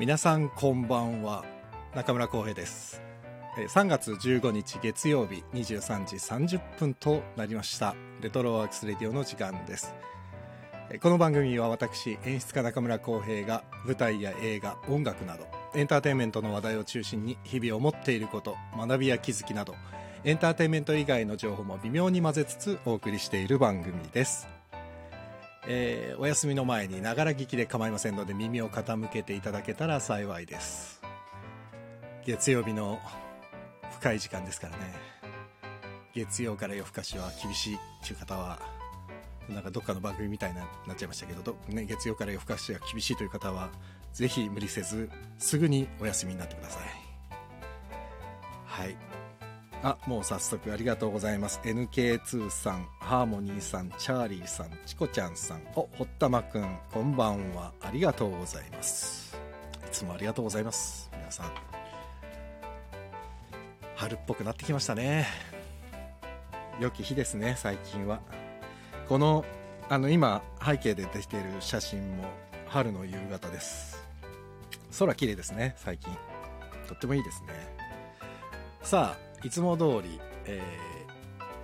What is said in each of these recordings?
皆さんこんばんは。中村浩平です。3月15日月曜日23時30分となりました。レトロワークスレディオの時間です。この番組は私演出家中村浩平が舞台や映画音楽などエンターテインメントの話題を中心に日々思っていること学びや気づきなどエンターテインメント以外の情報も微妙に混ぜつつお送りしている番組です。えーお休みの前にながら聞きで構いませんので耳を傾けていただけたら幸いです。月曜日の深い時間ですからね。月曜から夜更かしは厳しいっていう方はなんかどっかの番組みたいになっちゃいましたけどど、ね、月曜から夜更かしが厳しいという方はぜひ無理せずすぐにお休みになってください。はい。あもう早速ありがとうございます。NK2 さんハーモニーさんチャーリーさんチコちゃんさん。おほったまくんこんばんは。ありがとうございます。いつもありがとうございます。皆さん。春っぽくなってきましたね。良き日ですね最近は。このあの今背景で出ている写真も春の夕方です。空綺麗ですね最近。とってもいいですね。さあいつも通り、えー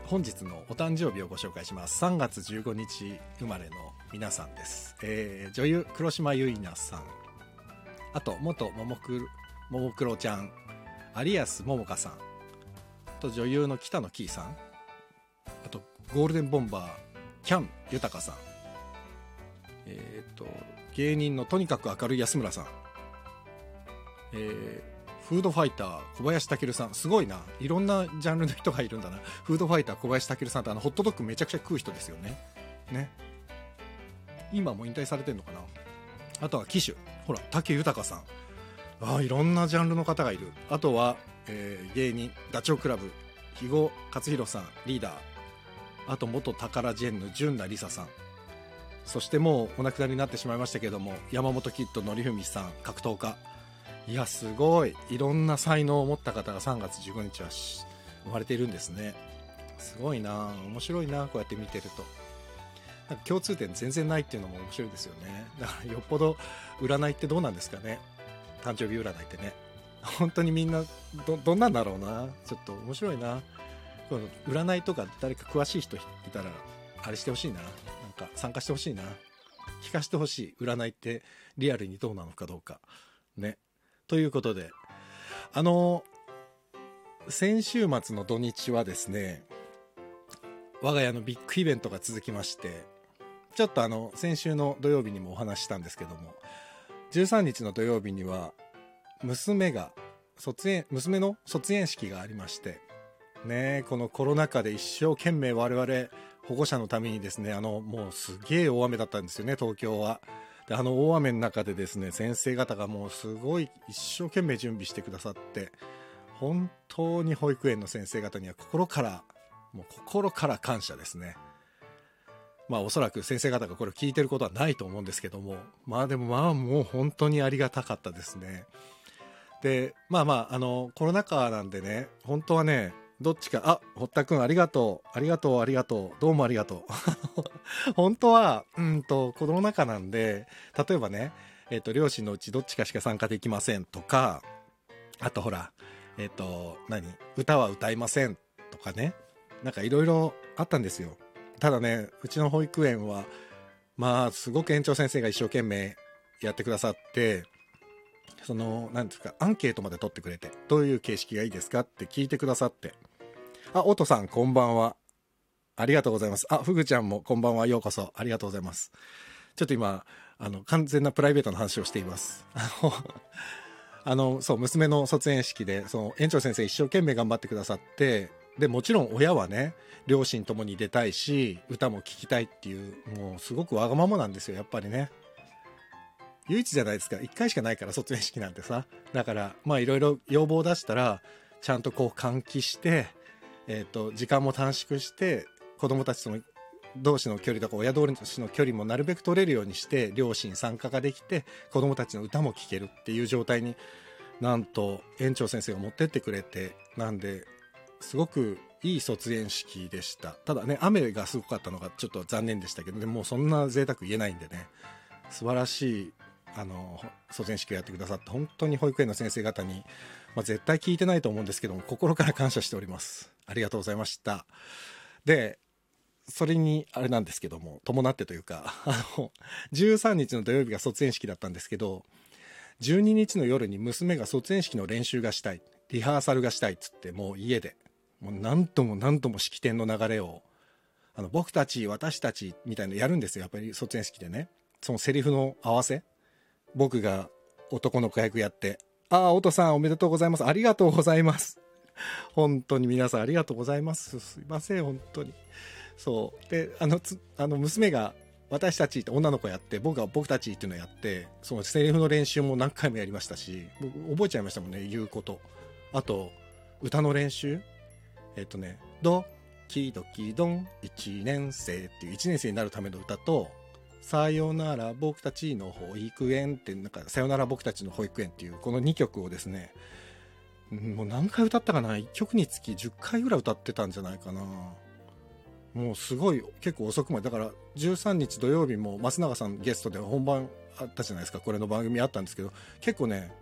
本日のお誕生日をご紹介します。3月15日生まれの皆さんです、えー女優黒島結菜さん。あと元ももクロももクロちゃん有安桃香さん。あと女優の北野キーさん。あとゴールデンボンバーキャン豊さん。えっ、と芸人のとにかく明るい安村さん。えーフードファイター小林健さん。すごいな。いろんなジャンルの人がいるんだな。フードファイター小林健さんってあのホットドッグめちゃくちゃ食う人ですよね。ね。今も引退されてるのかな。あとは騎手ほら武豊さん。ああいろんなジャンルの方がいる。あとは、えー芸人ダチョウ倶楽部。肥後克弘さんリーダー。あと元タカラジェンヌ純奈梨沙さん。そしてもうお亡くなりになってしまいましたけども山本キッド典文さん格闘家。いやすごい。いろんな才能を持った方が3月15日は生まれているんですね。すごいな。面白いな。こうやって見てると。なんか共通点全然ないっていうのも面白いですよね。だからよっぽど占いってどうなんですかね。誕生日占いってね。本当にみんなどどんなんだろうな。ちょっと面白いな。この占いとか誰か詳しい人いたらあれしてほしいな。なんか参加してほしいな。聞かせてほしい。占いってリアルにどうなのかどうか。ね。ということで。あの先週末の土日はですね我が家のビッグイベントが続きましてちょっとあの先週の土曜日にもお話ししたんですけども13日の土曜日には娘が卒園娘の卒園式がありましてねこのコロナ禍で一生懸命我々保護者のためにですねあのもうすげえ大雨だったんですよね東京は。であの大雨の中でですね先生方がもうすごい一生懸命準備してくださって本当に保育園の先生方には心からもう心から感謝ですね。まあおそらく先生方がこれを聞いてることはないと思うんですけどもまあでもまあもう本当にありがたかったですね。でまあまああのコロナ禍なんでね本当はねどっちか。あ堀田君ありがとう。ありがとうありがとう。どうもありがとう。本当はうんとコロナ禍なんで例えばねえっ、と両親のうちどっちかしか参加できませんとかあとほらえっ、と何歌は歌いませんとかね。なんかいろいろあったんですよ。ただねうちの保育園はまあすごく園長先生が一生懸命やってくださってその何ですかアンケートまで取ってくれてどういう形式がいいですかって聞いてくださって。あ音さんこんばんは。ありがとうございます。あふぐちゃんもこんばんは。ようこそ。ありがとうございます。ちょっと今あの完全なプライベートの話をしています。あの あのそう娘の卒園式でその園長先生一生懸命頑張ってくださってでもちろん親はね両親ともに出たいし歌も聴きたいっていうもうすごくわがままなんですよやっぱりね。唯一じゃないですか。1回しかないから卒園式なんてさ。だからまあいろいろ要望を出したらちゃんとこう換気して、えー、と時間も短縮して子供たちとの同士の距離とか親同士の距離もなるべく取れるようにして両親参加ができて子供たちの歌も聴けるっていう状態になんと園長先生が持ってってくれてなんですごくいい卒園式でした。ただね雨がすごかったのがちょっと残念でしたけどでもうそんな贅沢言えないんでね。素晴らしいあの卒園式をやってくださって本当に保育園の先生方に、まあ、絶対聞いてないと思うんですけども心から感謝しております。ありがとうございました。でそれにあれなんですけども伴ってというか あの13日の土曜日が卒園式だったんですけど12日の夜に娘が卒園式の練習がしたいリハーサルがしたいっつってもう家でもう何とも何とも式典の流れをあの僕たち私たちみたいなのやるんですよ。やっぱり卒園式でね。そのセリフの合わせ僕が男の子役やって、ああ、音さんおめでとうございます。ありがとうございます。本当に皆さんありがとうございます。すいません、本当に。そう。で、あの、つあの娘が私たちって女の子やって、僕が僕たちっていうのをやって、そのセリフの練習も何回もやりましたし、僕覚えちゃいましたもんね、言うこと。あと、歌の練習えっとね、ド、キドキドン、1年生っていう1年生になるための歌と、さよなら僕たちの保育園ってなんかさよなら僕たちの保育園っていうこの2曲をですねもう何回歌ったかな？1曲につき10回ぐらい歌ってたんじゃないかな。もうすごい結構遅くまで。だから13日土曜日も増永さんゲストで本番あったじゃないですか。これの番組あったんですけど結構ね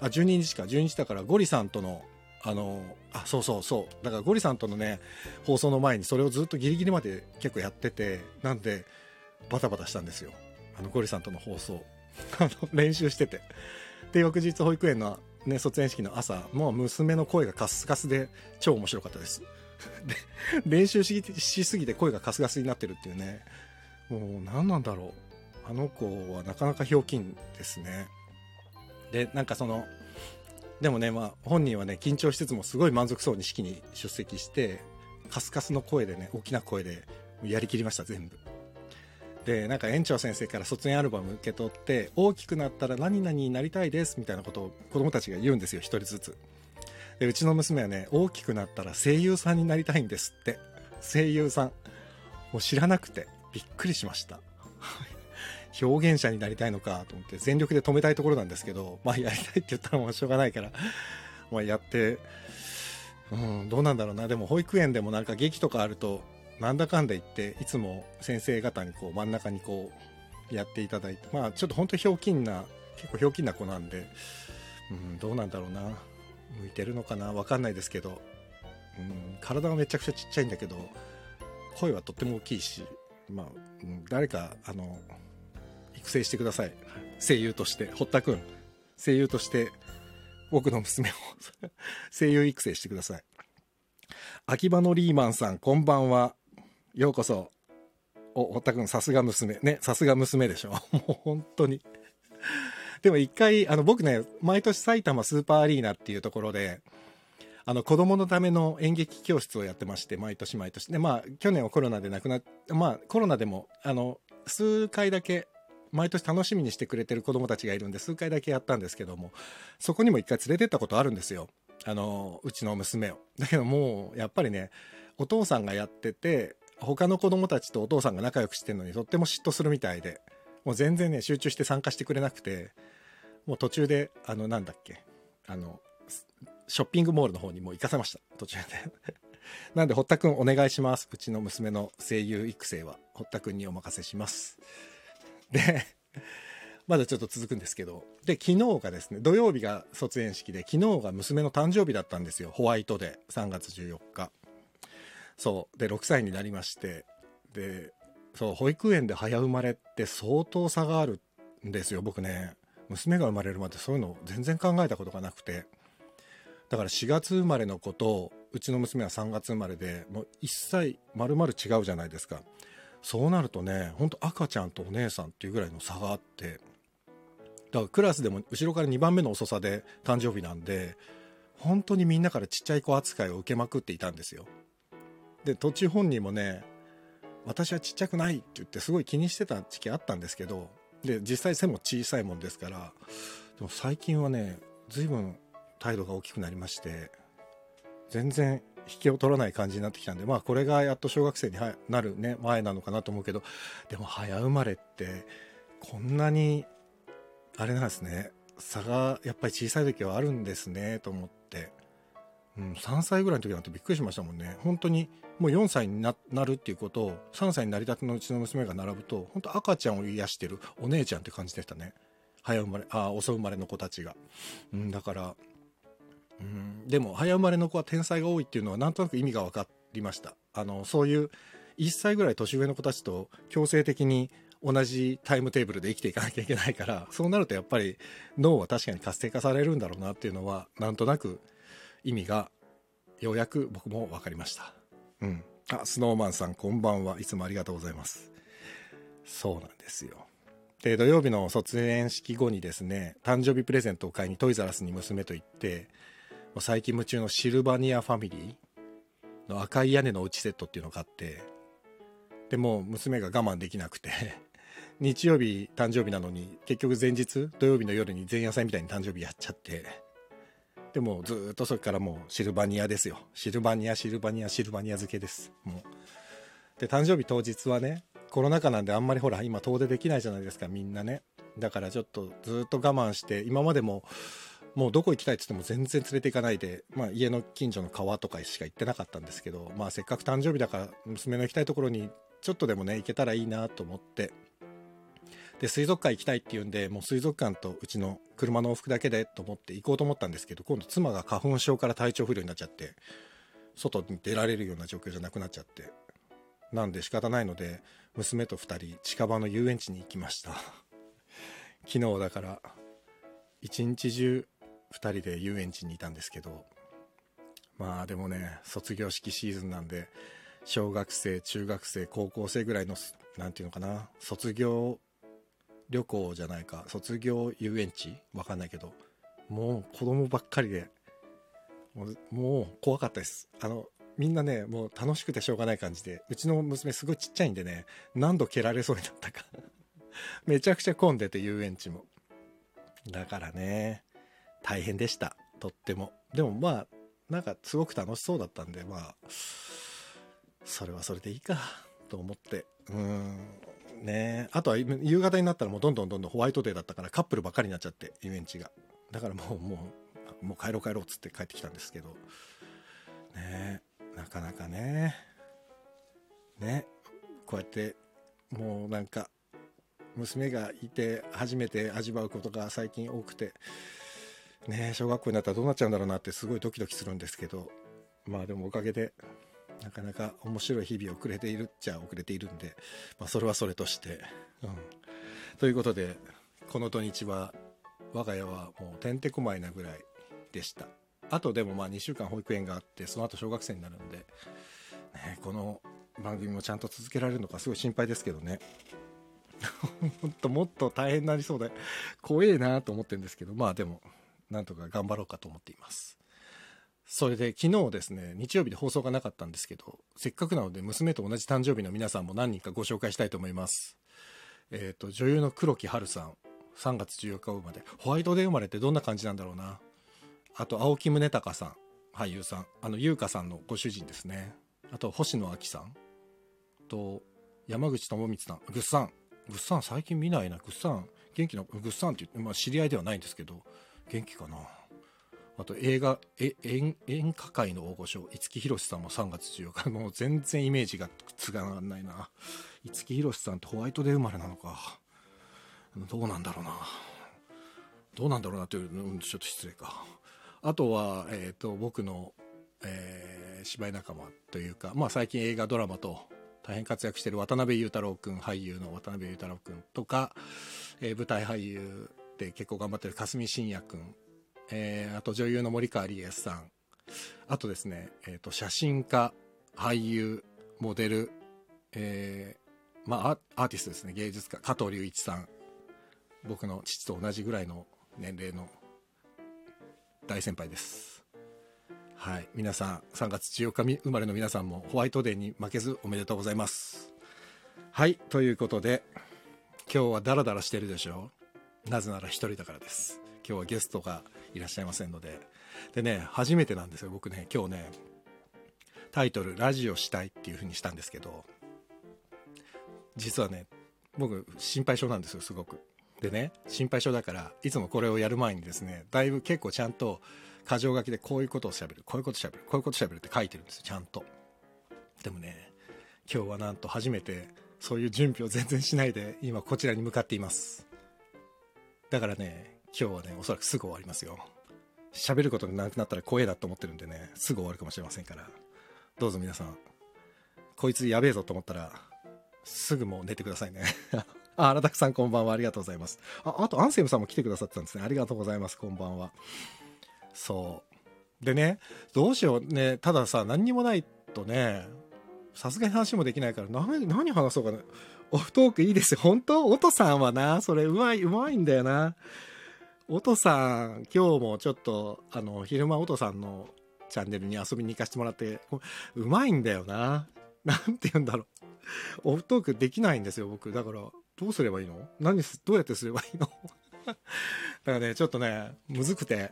あ12日か。12日だからゴリさんとのあのあそうそうそう。だからゴリさんとのね放送の前にそれをずっとギリギリまで結構やっててなんでバタバタしたんですよ。あのゴリさんとの放送。あ の練習してて。で翌日保育園の、ね、卒園式の朝もう娘の声がカスカスで超面白かったです。で練習ししすぎて声がカスカスになってるっていうね。もう何なんだろう。あの子はなかなかひょうきんですね。でなんかそのでもねまあ本人はね緊張しつつもすごい満足そうに式に出席してカスカスの声でね大きな声でやりきりました全部。でなんか園長先生から卒園アルバム受け取って大きくなったら何々になりたいですみたいなことを子供たちが言うんですよ一人ずつ。でうちの娘はね大きくなったら声優さんになりたいんですって。声優さん。もう知らなくてびっくりしました。表現者になりたいのかと思って全力で止めたいところなんですけどまあやりたいって言ったらもうしょうがないからまあやってうんどうなんだろうな。でも保育園でもなんか劇とかあるとなんだかんだ言っていつも先生方にこう真ん中にこうやっていただいてまあちょっと本当ひょうきんな結構ひょうきんな子なんで、うん、どうなんだろうな。向いてるのかな？分かんないですけど、うん、体はめちゃくちゃちっちゃいんだけど声はとっても大きいしまあ、うん、誰かあの育成してください。声優として。堀田君声優として僕の娘を 声優育成してください。秋葉のリーマンさんこんばんは。ようこそ。お、堀田くん、さすが娘。ね、さすが娘でしょ。もう本当に。でも一回、あの、僕ね、毎年埼玉スーパーアリーナっていうところで、あの、子供のための演劇教室をやってまして、毎年毎年。で、まあ、去年はコロナで亡くなっ、まあ、コロナでも、あの、数回だけ、毎年楽しみにしてくれてる子供たちがいるんで、数回だけやったんですけども、そこにも一回連れてったことあるんですよ。あの、うちの娘を。だけどもう、やっぱりね、お父さんがやってて、他の子供たちとお父さんが仲良くしてるのにとっても嫉妬するみたいで、もう全然ね、集中して参加してくれなくて、もう途中で、あの、なんだっけ、あの、ショッピングモールの方にもう行かせました、途中で。なんで、堀田くんお願いします。うちの娘の声優育成は、堀田くんにお任せします。で、まだちょっと続くんですけど、で、昨日がですね、土曜日が卒園式で、昨日が娘の誕生日だったんですよ。ホワイトで、3月14日。そう。で6歳になりまして。でそう保育園で早生まれって相当差があるんですよ僕ね。娘が生まれるまでそういうの全然考えたことがなくて。だから4月生まれの子とうちの娘は3月生まれでもう1歳丸々違うじゃないですか。そうなるとねほんと赤ちゃんとお姉さんっていうぐらいの差があって。だからクラスでも後ろから2番目の遅さで誕生日なんで本当にみんなからちっちゃい子扱いを受けまくっていたんですよ。で途中本人もね私はちっちゃくないって言ってすごい気にしてた時期あったんですけどで実際背も小さいもんですからでも最近はね随分態度が大きくなりまして全然引きを取らない感じになってきたんでまあこれがやっと小学生になるね前なのかなと思うけどでも早生まれってこんなにあれなんですね差がやっぱり小さい時はあるんですねと思ってうん、3歳ぐらいの時なんてびっくりしましたもんね。本当にもう4歳になるっていうことを3歳になりたてのうちの娘が並ぶと本当赤ちゃんを癒してるお姉ちゃんって感じでしたね。早生まれあ遅生まれの子たちが、うん、だからうんでも早生まれの子は天才が多いっていうのはなんとなく意味が分かりました。あのそういう1歳ぐらい年上の子たちと強制的に同じタイムテーブルで生きていかなきゃいけないからそうなるとやっぱり脳は確かに活性化されるんだろうなっていうのはなんとなく意味がようやく僕も分かりました。うん。あスノーマンさんこんばんは。いつもありがとうございます。そうなんですよ。で土曜日の卒園式後にですね誕生日プレゼントを買いにトイザラスに娘と行って最近夢中のシルバニアファミリーの赤い屋根のうちセットっていうのを買ってでも娘が我慢できなくて 日曜日誕生日なのに結局前日土曜日の夜に前夜祭みたいに誕生日やっちゃってでもずっとそれからもうシルバニアですよ。シルバニアシルバニアシルバニア漬けです。もう。で誕生日当日はねコロナ禍なんであんまりほら今遠出できないじゃないですかみんなね。だからちょっとずっと我慢して今までももうどこ行きたいって言っても全然連れて行かないで、まあ、家の近所の川とかしか行ってなかったんですけど、まあ、せっかく誕生日だから娘の行きたいところにちょっとでもね行けたらいいなと思って。で水族館行きたいっていうんでもう水族館とうちの車の往復だけでと思って行こうと思ったんですけど今度妻が花粉症から体調不良になっちゃって外に出られるような状況じゃなくなっちゃってなんで仕方ないので娘と2人近場の遊園地に行きました。昨日だから一日中2人で遊園地にいたんですけどまあでもね卒業式シーズンなんで小学生中学生高校生ぐらいの何て言うのかな卒業旅行じゃないか。卒業遊園地？わかんないけど。もう子供ばっかりで。もう怖かったです。あのみんなねもう楽しくてしょうがない感じで。うちの娘すごいちっちゃいんでね何度蹴られそうになったか。めちゃくちゃ混んでて遊園地も。だからね大変でした。とっても。でもまあなんかすごく楽しそうだったんでまあそれはそれでいいかと思って。うん。ね。あとは夕方になったらもうどんどんどんどんホワイトデーだったからカップルばっかりになっちゃって遊園地が。だからもうもうもう帰ろう帰ろうっつって帰ってきたんですけど。ね。なかなかね。ね。こうやってもうなんか娘がいて初めて味わうことが最近多くて。ね。小学校になったらどうなっちゃうんだろうなってすごいドキドキするんですけど。まあでもおかげでなかなか面白い日々をくれているっちゃ遅れているんで、まあ、それはそれとして、うん。ということで、この土日は我が家はもうてんてこまいなぐらいでした。あとでもまあ2週間保育園があって、その後小学生になるんで、ね、この番組もちゃんと続けられるのかすごい心配ですけどね。もっともっと大変になりそうで怖えなと思ってるんですけど、まあでも、なんとか頑張ろうかと思っています。それで昨日ですね、日曜日で放送がなかったんですけど、せっかくなので娘と同じ誕生日の皆さんも何人かご紹介したいと思います。えっ、ー、と、女優の黒木華さん、3月14日生まれ、ホワイトデー生まれってどんな感じなんだろうな。あと、青木宗隆さん、俳優さん、あの、優香さんのご主人ですね。あと、星野亜紀さん。と、山口智光さん、ぐっさん。ぐっさん最近見ないな。ぐっさん、元気な、ぐっさんって言って、まあ知り合いではないんですけど、元気かな。あと映画え演演歌界の大御所五木ひろしさんも3月14日。もう全然イメージがつがらないな。五木ひろしさんってホワイトデー生まれなのか。どうなんだろうな。どうなんだろうなという、うん、ちょっと失礼か。あとは、えーと、僕の、えー、芝居仲間というか、まあ、最近映画ドラマと大変活躍している渡辺裕太郎君俳優の渡辺裕太郎君とか、えー、舞台俳優で結構頑張ってる霞信也君えー、あと女優の森川理恵さん。あとですね、えーと、写真家俳優モデル、えー、まあアーティストですね。芸術家加藤隆一さん。僕の父と同じぐらいの年齢の大先輩です。はい。皆さん3月14日生まれの皆さんもホワイトデーに負けずおめでとうございます。はい。ということで今日はダラダラしてるでしょ。なぜなら一人だからです。今日はゲストがいらっしゃいませんので。でね、初めてなんですよ、僕ね、今日ね、タイトル、ラジオしたいっていう風にしたんですけど、実はね、僕、心配性なんですよ、すごく。でね、心配性だから、いつもこれをやる前にですね、だいぶ結構ちゃんと、箇条書きでこういうことをしゃべる、こういうことしゃべる、こういうことしゃべるって書いてるんですよ、ちゃんと。でもね、今日はなんと初めて、そういう準備を全然しないで、今こちらに向かっています。だからね、今日はね、おそらくすぐ終わりますよ。喋ることがなくなったら怖えなと思ってるんでね、すぐ終わるかもしれませんから。どうぞ皆さん、こいつやべえぞと思ったら、すぐもう寝てくださいね。あ、荒拓さんこんばんは。ありがとうございます。あ、あとアンセムさんも来てくださってたんですね。ありがとうございます。こんばんは。そう。でね、どうしようね。たださ、何にもないとね、さすがに話もできないから、何、何話そうかな。オフトークいいですよ。本当？おとさんはな、それうまい、うまいんだよな。おとさん、今日もちょっと、あの、昼間おとさんのチャンネルに遊びに行かせてもらって、うまいんだよな。なんて言うんだろう。オフトークできないんですよ、僕。だから、どうすればいいの？何す、どうやってすればいいの？だからね、ちょっとね、むずくて。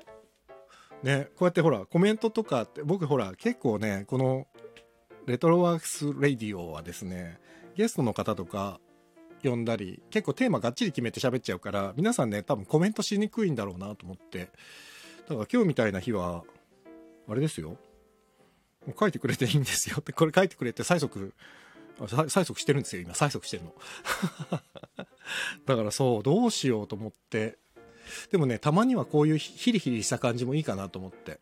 ね、こうやってほら、コメントとかって、僕ほら、結構ね、この、レトロワークスレディオはですね、ゲストの方とか呼んだり、結構テーマがっちり決めて喋っちゃうから、皆さんね、多分コメントしにくいんだろうなと思って。だから今日みたいな日は、あれですよ。もう書いてくれていいんですよって、これ書いてくれて催促、催促してるんですよ、今。催促してるの。だからそう、どうしようと思って。でもね、たまにはこういうヒリヒリした感じもいいかなと思って。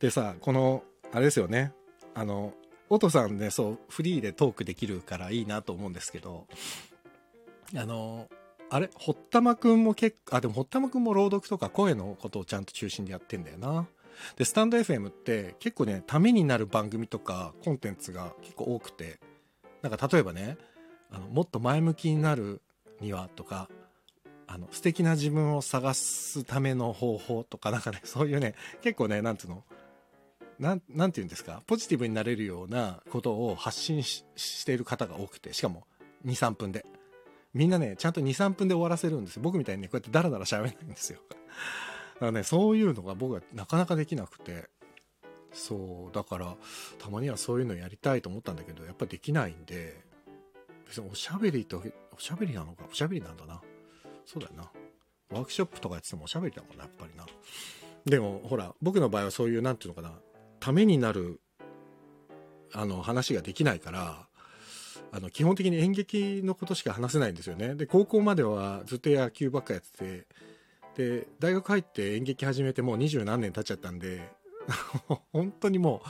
でさ、この、あれですよね。あの、おとさんね、そう、フリーでトークできるからいいなと思うんですけど、あの、あれ堀田真くんも結構、あ、でも堀田真くんも朗読とか声のことをちゃんと中心でやってんだよな。で、スタンド FM って結構ね、ためになる番組とかコンテンツが結構多くて、なんか例えばね、あの、もっと前向きになるにはとか、あの、素敵な自分を探すための方法とか、なんかね、そういうね、結構ね、なんつうの、なん、なんて言うんですか、ポジティブになれるようなことを発信している方が多くて、しかも2、3分で。みんなね、ちゃんと2、3分で終わらせるんですよ。僕みたいにね、こうやってダラダラ喋らないんですよ。だからね、そういうのが僕はなかなかできなくて、そう、だから、たまにはそういうのやりたいと思ったんだけど、やっぱできないんで、別におしゃべりと、おしゃべりなのか、おしゃべりなんだな。そうだよな。ワークショップとかやっててもおしゃべりだもんな、やっぱりな。でも、ほら、僕の場合はそういう、なんていうのかな、ためになる、あの、話ができないから、あの、基本的に演劇のことしか話せないんですよね。で、高校まではずっと野球ばっかやってて、で、大学入って演劇始めてもう二十何年経っちゃったんで、本当にも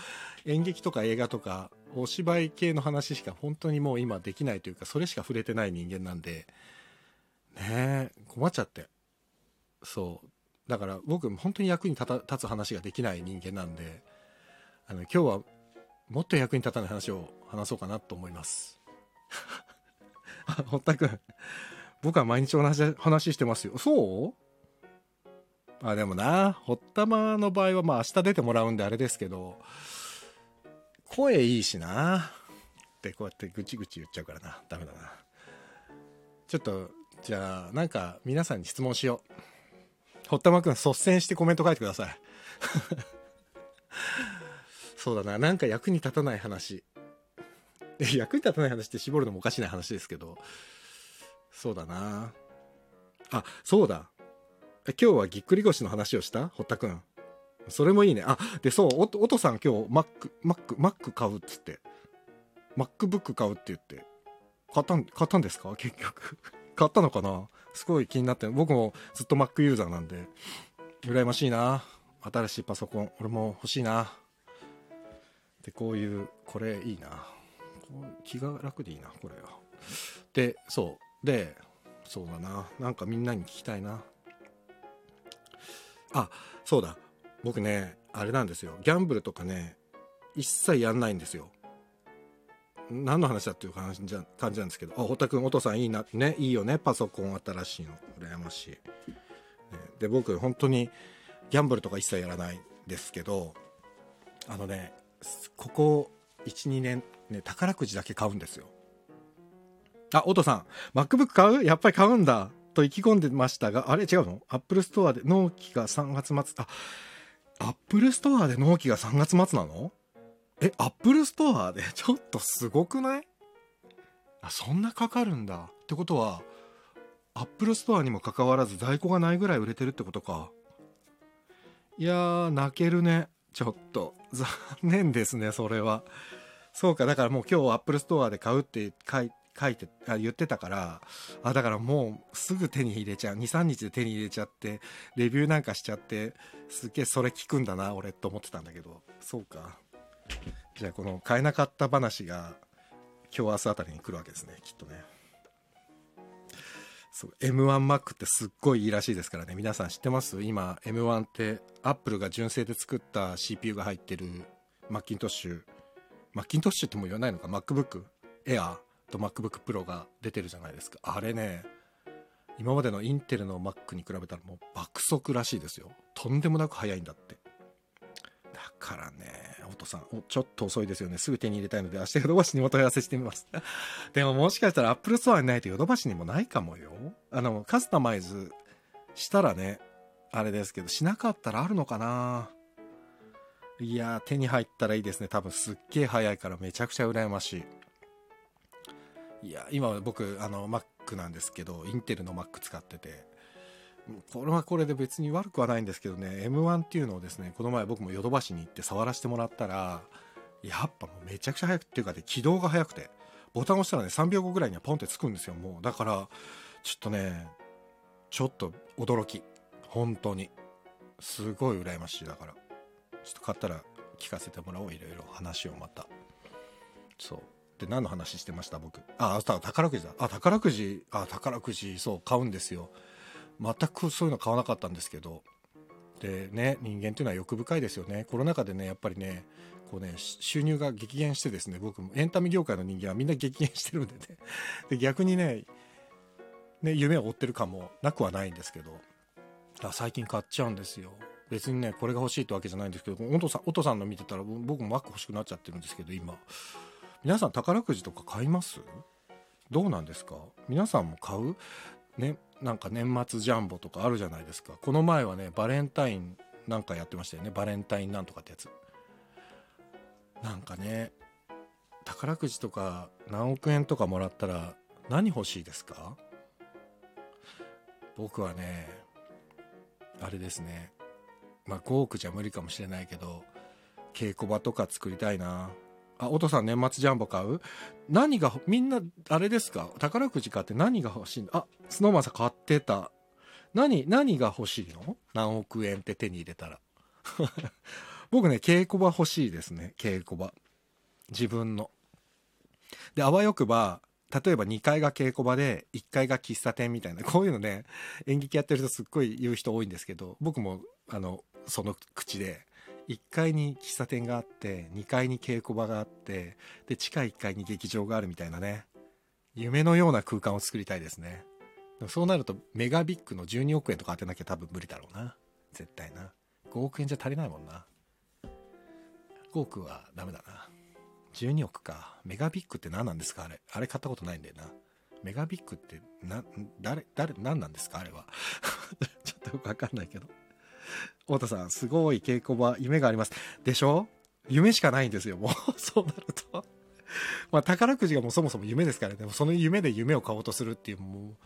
う演劇とか映画とかお芝居系の話しか本当にもう今できないというか、それしか触れてない人間なんで、ねえ、困っちゃって。そう。だから僕本当に役に立つ話ができない人間なんで、あの、今日はもっと役に立たない話を話そうかなと思います。あ、堀田くん。僕は毎日同じ話してますよ。そう？あ、でもな、堀田まの場合はまあ明日出てもらうんであれですけど、声いいしな。ってこうやってぐちぐち言っちゃうからな。ダメだな。ちょっと、じゃあ、なんか皆さんに質問しよう。堀田真くん率先してコメント書いてください。そうだな、なんか役に立たない話。役に立たない話って絞るのもおかしな話ですけど、そうだな。あ、そうだ。今日はぎっくり腰の話をした？堀田くん。それもいいね。あ、で、そう、お、おとさん今日 Mac、Mac、Mac 買うっつって。MacBook 買うって言って。買ったん、買ったんですか？結局。買ったのかな？すごい気になって僕もずっと Mac ユーザーなんで。羨ましいな。新しいパソコン。俺も欲しいな。でこういうこれいいな。気が楽でいいなこれは。でそう。でそうだな。なんかみんなに聞きたいな。あそうだ。僕ねあれなんですよ。ギャンブルとかね一切やんないんですよ。何の話だっていう感じ感じなんですけど。あ堀田君お父さんいいな。ねいいよね。パソコン新しいの。羨ましい、ね、で僕本当にギャンブルとか一切やらないんですけど。あのねここ12年ね宝くじだけ買うんですよ。あおとさん。MacBook 買う？やっぱり買うんだ。と意気込んでましたがあれ違うの？ Apple Store で納期が3月末。あ Apple Store で納期が3月末なの？え Apple Store で？ちょっとすごくない？あそんなかかるんだ。ってことはApple Store にもかかわらず在庫がないぐらい売れてるってことか。いやー泣けるね。ちょっと残念ですねそれは。そうかだからもう今日 Apple Store で買うって書い書いてあ言ってたからあだからもうすぐ手に入れちゃう。23日で手に入れちゃってレビューなんかしちゃってすげえそれ聞くんだな俺と思ってたんだけど。そうか。じゃあこの買えなかった話が今日明日あたりに来るわけですねきっとね。そう M1Mac ってすっごいいいらしいですからね。皆さん知ってます？今 M1 ってアップルが純正で作った CPU が入ってるマッキントッシュ。マッキントッシュっても言わないのか？MacBook Air と MacBook Pro が出てるじゃないですか。あれね今までのインテルの Mac に比べたらもう爆速らしいですよ。とんでもなく速いんだって。からねお父さんちょっと遅いですよね。すぐ手に入れたいので明日ヨドバシにお問い合わせしてみます。でももしかしたら Apple Store にないとヨドバシにもないかもよ。あのカスタマイズしたらねあれですけどしなかったらあるのかな。いや手に入ったらいいですね。多分すっげえ早いからめちゃくちゃ羨ましい。いや今僕あの Mac なんですけどインテルの Mac 使ってて。これはこれで別に悪くはないんですけどね。M1 っていうのをですねこの前僕もヨドバシに行って触らせてもらったらやっぱもうめちゃくちゃ速くっていうかね起動が速くてボタン押したらね3秒後ぐらいにはポンってつくんですよ。もうだからちょっとねちょっと驚き。本当に。すごい羨ましい。だからちょっと買ったら聞かせてもらおう。いろいろ。話をまた。そう。で何の話してました僕？ああ宝くじだ。あ宝くじ。あ宝くじそう買うんですよ。全くそういうの買わなかったんですけど。でね人間っていうのは欲深いですよね。コロナ禍でねやっぱりねこうね収入が激減してですね僕もエンタメ業界の人間はみんな激減してるんでね。で逆にねね夢を追ってる感もなくはないんですけど。最近買っちゃうんですよ。別にねこれが欲しいってわけじゃないんですけどお父さんお父さんの見てたら僕もマック欲しくなっちゃってるんですけど今。皆さん宝くじとか買います？どうなんですか？皆さんも買う？ねなんか年末ジャンボとかあるじゃないですか。この前はねバレンタインなんかやってましたよね。バレンタインなんとかってやつ。なんかね宝くじとか何億円とかもらったら何欲しいですか？僕はねあれですね。まあ5億じゃ無理かもしれないけど稽古場とか作りたいな。あ、お父さん年末ジャンボ買う？何が、みんな、あれですか？宝くじ買って何が欲しいの？あ、スノーマンさん買ってた。何、何が欲しいの？何億円って手に入れたら。僕ね、稽古場欲しいですね。稽古場。自分の。で、あわよくば、例えば2階が稽古場で1階が喫茶店みたいな、こういうのね、演劇やってる人すっごい言う人多いんですけど、僕も、あの、その口で、1階に喫茶店があって2階に稽古場があってで地下1階に劇場があるみたいなね。夢のような空間を作りたいですね。でもそうなるとメガビッグの12億円とか当てなきゃ多分無理だろうな。絶対な。5億円じゃ足りないもんな。5億はダメだな。12億か。メガビッグって何なんですか？あれあれ買ったことないんだよな。メガビッグってな誰誰何なんですか？あれは。ちょっとよくわかんないけど。太田さん、すごい稽古場、夢があります。でしょ？夢しかないんですよ、もう。そうなると。まあ、宝くじがもうそもそも夢ですからね。その夢で夢を買おうとするっていう、も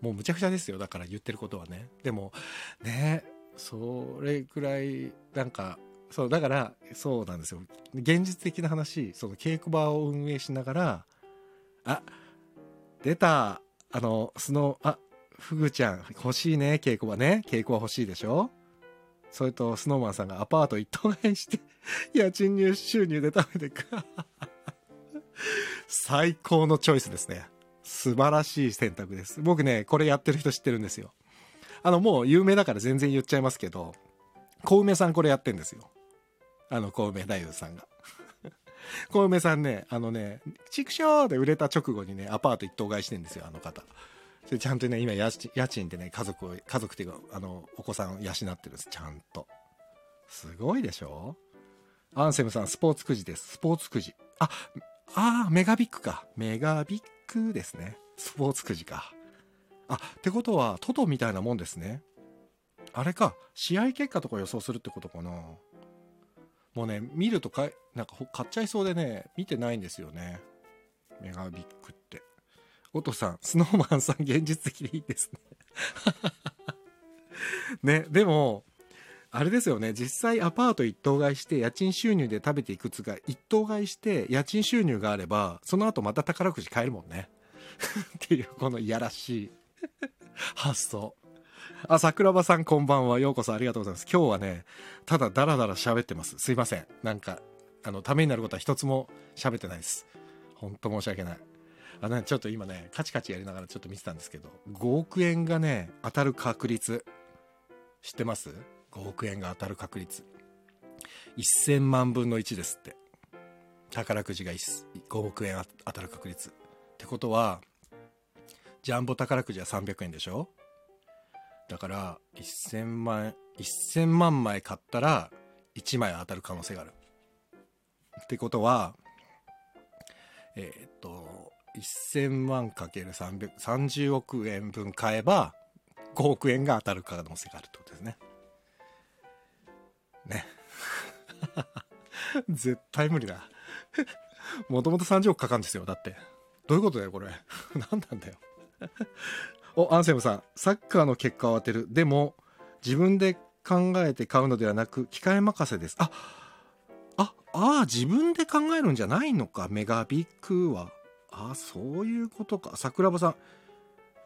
う、もうむちゃくちゃですよ。だから言ってることはね。でも、ね、それくらい、なんか、そう、だから、そうなんですよ。現実的な話、その稽古場を運営しながら、あ、出た、あの、その、あ、フグちゃん、欲しいね、稽古場ね。稽古場欲しいでしょ？それと、スノーマンさんがアパート一棟買いして、家賃入収入で食べてく。最高のチョイスですね。素晴らしい選択です。僕ね、これやってる人知ってるんですよ。あの、もう有名だから全然言っちゃいますけど、小梅さんこれやってんですよ。あの、小梅太夫さんが。小梅さんね、あのね、畜生で売れた直後にね、アパート一棟買いしてんですよ、あの方。それちゃんとね、今家賃、家賃でね、家族を、家族っていうか、あの、お子さんを養ってるんです、ちゃんと。すごいでしょ？アンセムさん、スポーツくじです。スポーツくじ。あ、ああ、メガビックか。メガビックですね。スポーツくじか。あ、ってことは、トトみたいなもんですね。あれか、試合結果とか予想するってことかな。もうね、見るとかなんか買っちゃいそうでね、見てないんですよね。メガビックっ。おとさん、スノーマンさん現実的でいいですね。ね、でも、あれですよね、実際アパート一棟買いして家賃収入で食べていくつが一棟買いして家賃収入があれば、その後また宝くじ買えるもんね。っていうこのいやらしい 発想。あ桜庭さんこんばんは。ようこそありがとうございます。今日はねただダラダラ喋ってます。すいません。なんかあのためになることは一つも喋ってないです。本当申し訳ない。あのちょっと今ねカチカチやりながらちょっと見てたんですけど5億円がね当たる確率。知ってます ?5 億円が当たる確率。1000万分の1ですって。宝くじが5億円当たる確率。ってことはジャンボ宝くじは300円でしょ？だから1000万1000万枚買ったら1枚当たる可能性がある。ってことはえー、っと1000万かける30億円分買えば5億円が当たる可能性があるってことですね。ね。絶対無理だ。もともと30億かかるんですよだって。どういうことだよこれ。何なんだよ。おアンセムさん。サッカーの結果を当てる。でも自分で考えて買うのではなく機械任せです。あああ自分で考えるんじゃないのか。メガビッグは。あそういうことか。桜庭さん。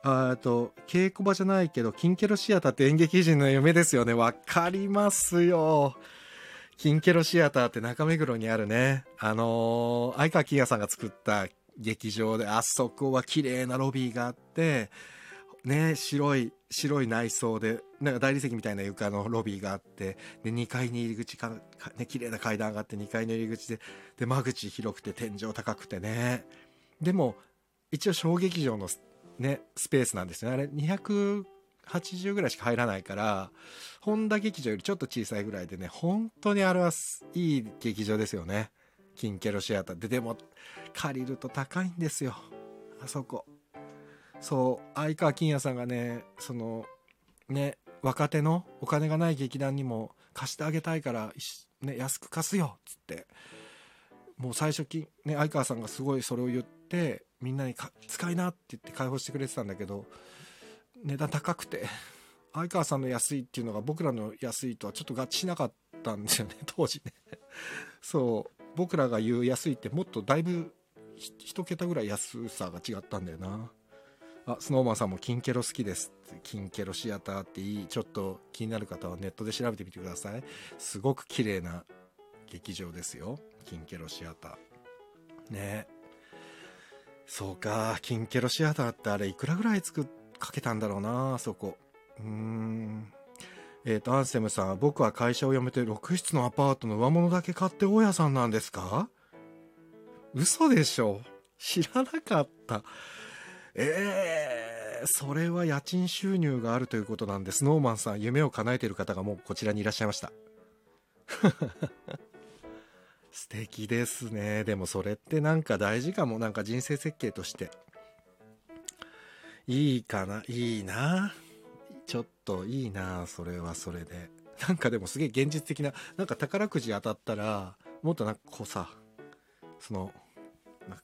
あと稽古場じゃないけどキンケロシアターって演劇人の夢ですよね。わかりますよ。キンケロシアターって中目黒にあるね。あのー、相川金也さんが作った劇場であそこは綺麗なロビーがあってね白い白い内装でなんか大理石みたいな床のロビーがあってで2階に入り口かね綺麗な階段があって2階の入り口でで間口広くて天井高くてね。でも一応小劇場のねスペースなんですよね。あれ280ぐらいしか入らないから本田劇場よりちょっと小さいぐらいでね本当にあれはいい劇場ですよね。キンケロシアター。ででも借りると高いんですよ。あそこ。そう相川金也さんがねそのね若手のお金がない劇団にも貸してあげたいから、ね、安く貸すよっつって。もう最初き、ね、相川さんがすごいそれを言ってみんなに使いなって言って開放してくれてたんだけど値段高くて 相川さんの安いっていうのが僕らの安いとはちょっと合致しなかったんですよね 当時ね。そう。僕らが言う安いってもっとだいぶ一桁ぐらい安さが違ったんだよな。あスノーマンさんもキンケロ好きですキンケロシアターっていいちょっと気になる方はネットで調べてみてください。すごく綺麗な劇場ですよキンケロシアター。ね。えそうかキンケロシアターってあれいくらぐらい作っかけたんだろうなそこ。うーん。えっ、ー、とアンセムさん僕は会社を辞めて6室のアパートの上物だけ買って大家さんなんですか？嘘でしょ？知らなかった。えー、それは家賃収入があるということなんで、スノーマンさん、夢を叶えている方がもうこちらにいらっしゃいました。素敵ですね。でもそれってなんか大事かも。なんか人生設計として。いいかな。いいな。ちょっといいな。それはそれで。なんかでもすげえ現実的な、なんか宝くじ当たったら、もっとなんかこうさ、その、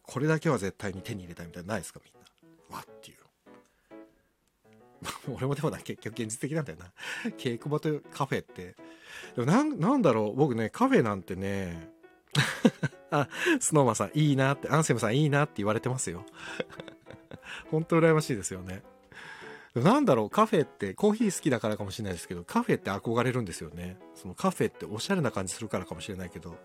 これだけは絶対に手に入れたいみたいなないですか？みんな。わっていう。俺もでもな、結局現実的なんだよな。稽古場とカフェって。でもなん、なんだろう、僕ね、カフェなんてね、あ、スノーマンさんいいなって、アンセムさんいいなって言われてますよ。本当羨ましいですよね。なんだろう、カフェってコーヒー好きだからかもしれないですけど、カフェって憧れるんですよね。そのカフェっておしゃれな感じするからかもしれないけど、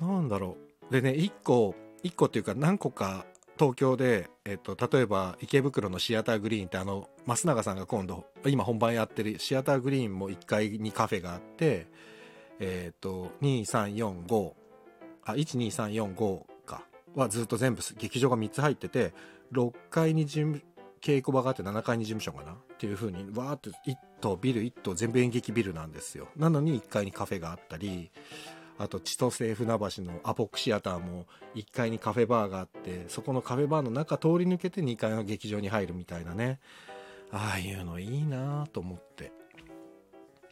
なんだろう。でね、一個、一個っていうか何個か東京で、えっと、例えば池袋のシアターグリーンってあの増永さんが今度今本番やってるシアターグリーンも1階にカフェがあってえっと2345あ12345か。はずっと全部劇場が3つ入ってて6階に稽古場があって7階に事務所かな？っていう風にわーって1棟ビル1棟全部演劇ビルなんですよ。なのに1階にカフェがあったりあと千歳船橋のアポックシアターも1階にカフェバーがあってそこのカフェバーの中通り抜けて2階の劇場に入るみたいなね。ああいうのいいなと思って。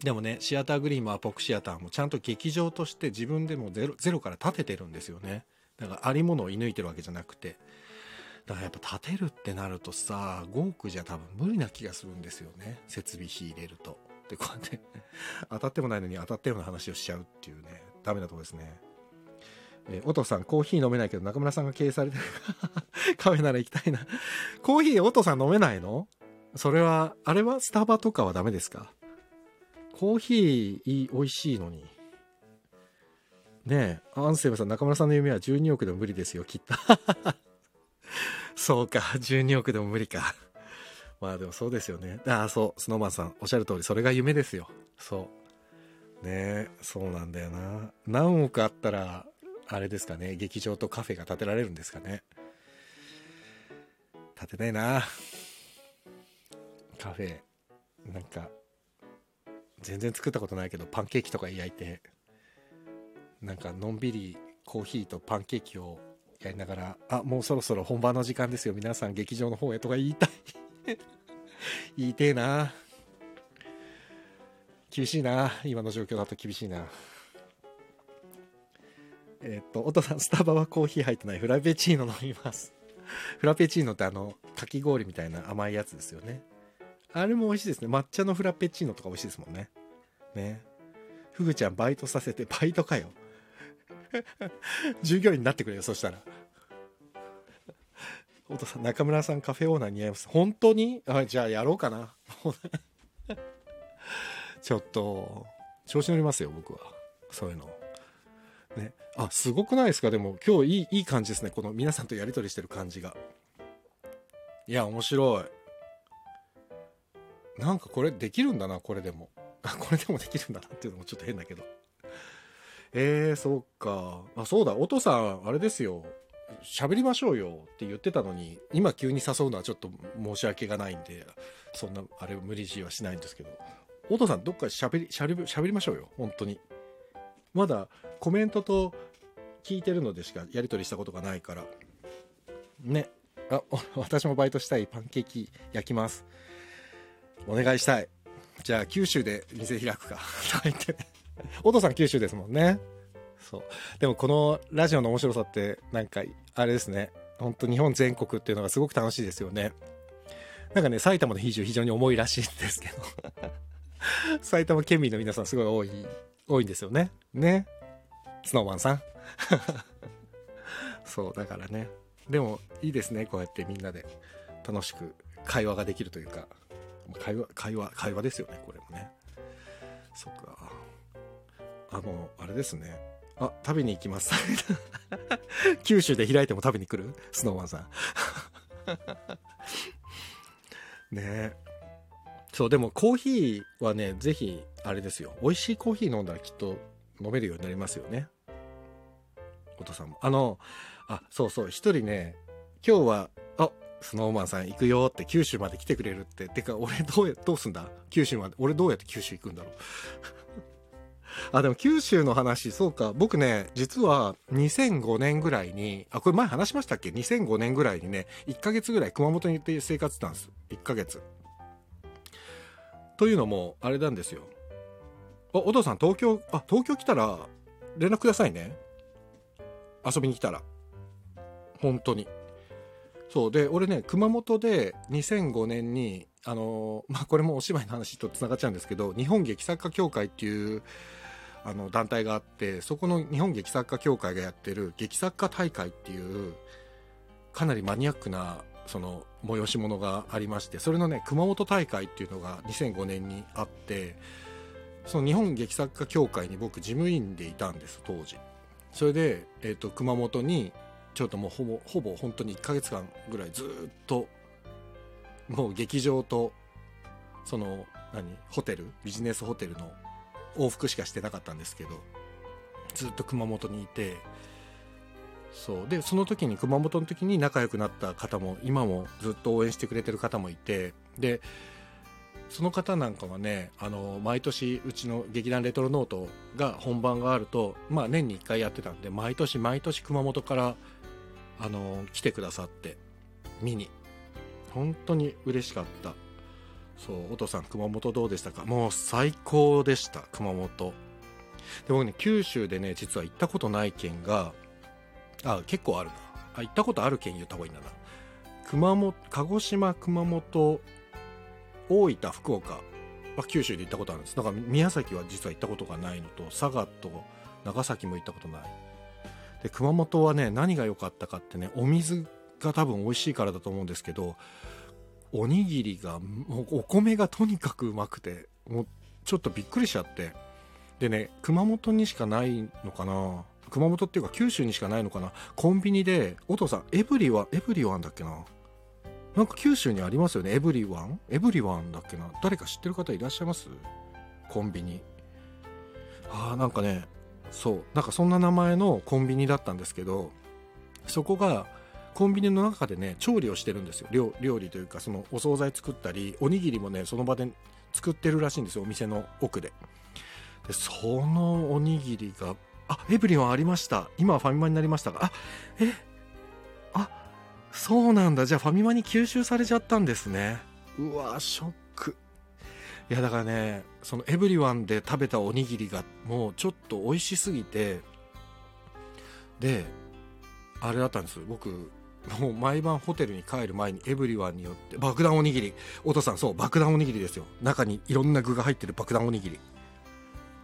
でもねシアターグリーンもアポクシアターもちゃんと劇場として自分でもゼロゼロから建ててるんですよね。だからありものを射抜いてるわけじゃなくて。だからやっぱ建てるってなるとさ5億じゃ多分無理な気がするんですよね。設備費入れると。でこうやって。当たってもないのに当たったような話をしちゃうっていうね。ダメなとこですね。え、お父さん、コーヒー飲めないけど中村さんが経営されてるカフェなら行きたいな。コーヒー、お父さん飲めないの？それは、あれはスタバとかはダメですか？コーヒー、美味しいのに。ねえ、アンセムさん、中村さんの夢は12億でも無理ですよ、きっと。そうか、12億でも無理か。まあでもそうですよね。ああ、そう、スノーマンさん、おっしゃる通り、それが夢ですよ。そう。ねえ、そうなんだよな。何億あったら、あれですかね、劇場とカフェが建てられるんですかね。建てないな。カフェ、なんか、全然作ったことないけど、パンケーキとか焼いて、なんかのんびりコーヒーとパンケーキをやりながら、あ、もうそろそろ本番の時間ですよ。皆さん劇場の方へとか言いたい 言いてえな。厳しいな。今の状況だと厳しいな。えっと、お父さん、スタバはコーヒー入ってない。フラペチーノ飲みます。フラペチーノってあの、かき氷みたいな甘いやつですよね。あれも美味しいですね。抹茶のフラペチーノとか美味しいですもんね。ね。フグちゃんバイトさせて、バイトかよ。従業員になってくれよ、そしたら。お父さん、中村さんカフェオーナー似合います。本当に？あ、じゃあやろうかな。ちょっと、調子乗りますよ、僕は。そういうの。ね。あ、すごくないですか？でも、今日いい、いい感じですね。この皆さんとやりとりしてる感じが。いや、面白い。なんかこれできるんだな、これでも。これでもできるんだなっていうのもちょっと変だけど。えー、そうか。あ、そうだ、お父さん、あれですよ。喋りましょうよって言ってたのに、今急に誘うのはちょっと申し訳がないんで、そんな、あれ無理強いはしないんですけど。お父さん、どっか喋り、喋り、喋りましょうよ。本当に。まだコメントと聞いてるのでしかやり取りしたことがないから。ね。あ、私もバイトしたいパンケーキ焼きます。お願いしたい。じゃあ、九州で店開くか。と言って。お父さん九州ですもんね。そう。でもこのラジオの面白さって、なんか、あれですね。本当日本全国っていうのがすごく楽しいですよね。なんかね、埼玉の比重非常に重いらしいんですけど。埼玉県民の皆さんすごい多い、多いんですよね。ね。スノーマンさん。そう、だからね。でも、いいですね。こうやってみんなで楽しく会話ができるというか。会話、会話、会話ですよね。これもね。そっか。あの、あれですね。あ、食べに行きます。九州で開いても食べに来る？スノーマンさん。ねえ。そう、でもコーヒーはね、ぜひ、あれですよ。美味しいコーヒー飲んだらきっと飲めるようになりますよね。お父さんも。あの、あ、そうそう、一人ね、今日は、あ、スノーマンさん行くよって九州まで来てくれるって。てか、俺どうや、どうすんだ？九州まで。俺どうやって九州行くんだろう？あ、でも九州の話、そうか。僕ね、実は2005年ぐらいに、あ、これ前話しましたっけ ?2005 年ぐらいにね、1ヶ月ぐらい熊本に行って生活したんです。1ヶ月。というのも、あれなんですよ。お、お父さん東京、あ、東京来たら連絡くださいね。遊びに来たら。本当に。そうで俺ね熊本で2005年にあのまあこれもお芝居の話とつながっちゃうんですけど日本劇作家協会っていうあの団体があってそこの日本劇作家協会がやってる劇作家大会っていうかなりマニアックなその催し物がありましてそれのね熊本大会っていうのが2005年にあってその日本劇作家協会に僕事務員でいたんです当時。それで、えーと、熊本にちょっともうほぼほぼ本当に1ヶ月間ぐらいずっともう劇場とその何ホテルビジネスホテルの往復しかしてなかったんですけどずっと熊本にいてそう。でその時に熊本の時に仲良くなった方も今もずっと応援してくれてる方もいてでその方なんかはねあの毎年うちの劇団レトロノートが本番があると、まあ、年に1回やってたんで毎年毎年熊本からあの来てくださって見に。本当に嬉しかった。そうお父さん熊本どうでしたか？もう最高でした熊本。で僕ね九州でね実は行ったことない県があ結構あるな。あ行ったことある県言った方がいいんだな。熊本鹿児島熊本大分福岡は九州で行ったことあるんです。だから宮崎は実は行ったことがないのと佐賀と長崎も行ったことない。で熊本はね何が良かったかってねお水が多分美味しいからだと思うんですけどおにぎりがもうお米がとにかくうまくてもうちょっとびっくりしちゃって。でね熊本にしかないのかな熊本っていうか九州にしかないのかなコンビニでお父さんエブリワンエブリワンだっけななんか九州にありますよねエブリワン？エブリワンだっけな？誰か知ってる方いらっしゃいます？コンビニ。ああなんかねそう。なんかそんな名前のコンビニだったんですけどそこがコンビニの中でね調理をしてるんですよ。料理というかそのお惣菜作ったりおにぎりもねその場で作ってるらしいんですよ。お店の奥で。でそのおにぎりがあエブリワンありました。今はファミマになりましたがあえあそうなんだ。じゃあファミマに吸収されちゃったんですね。うわショッいやだからねそのエブリワンで食べたおにぎりがもうちょっと美味しすぎてであれだったんです。僕もう毎晩ホテルに帰る前にエブリワンによって爆弾おにぎり。お父さんそう爆弾おにぎりですよ。中にいろんな具が入ってる爆弾おにぎり。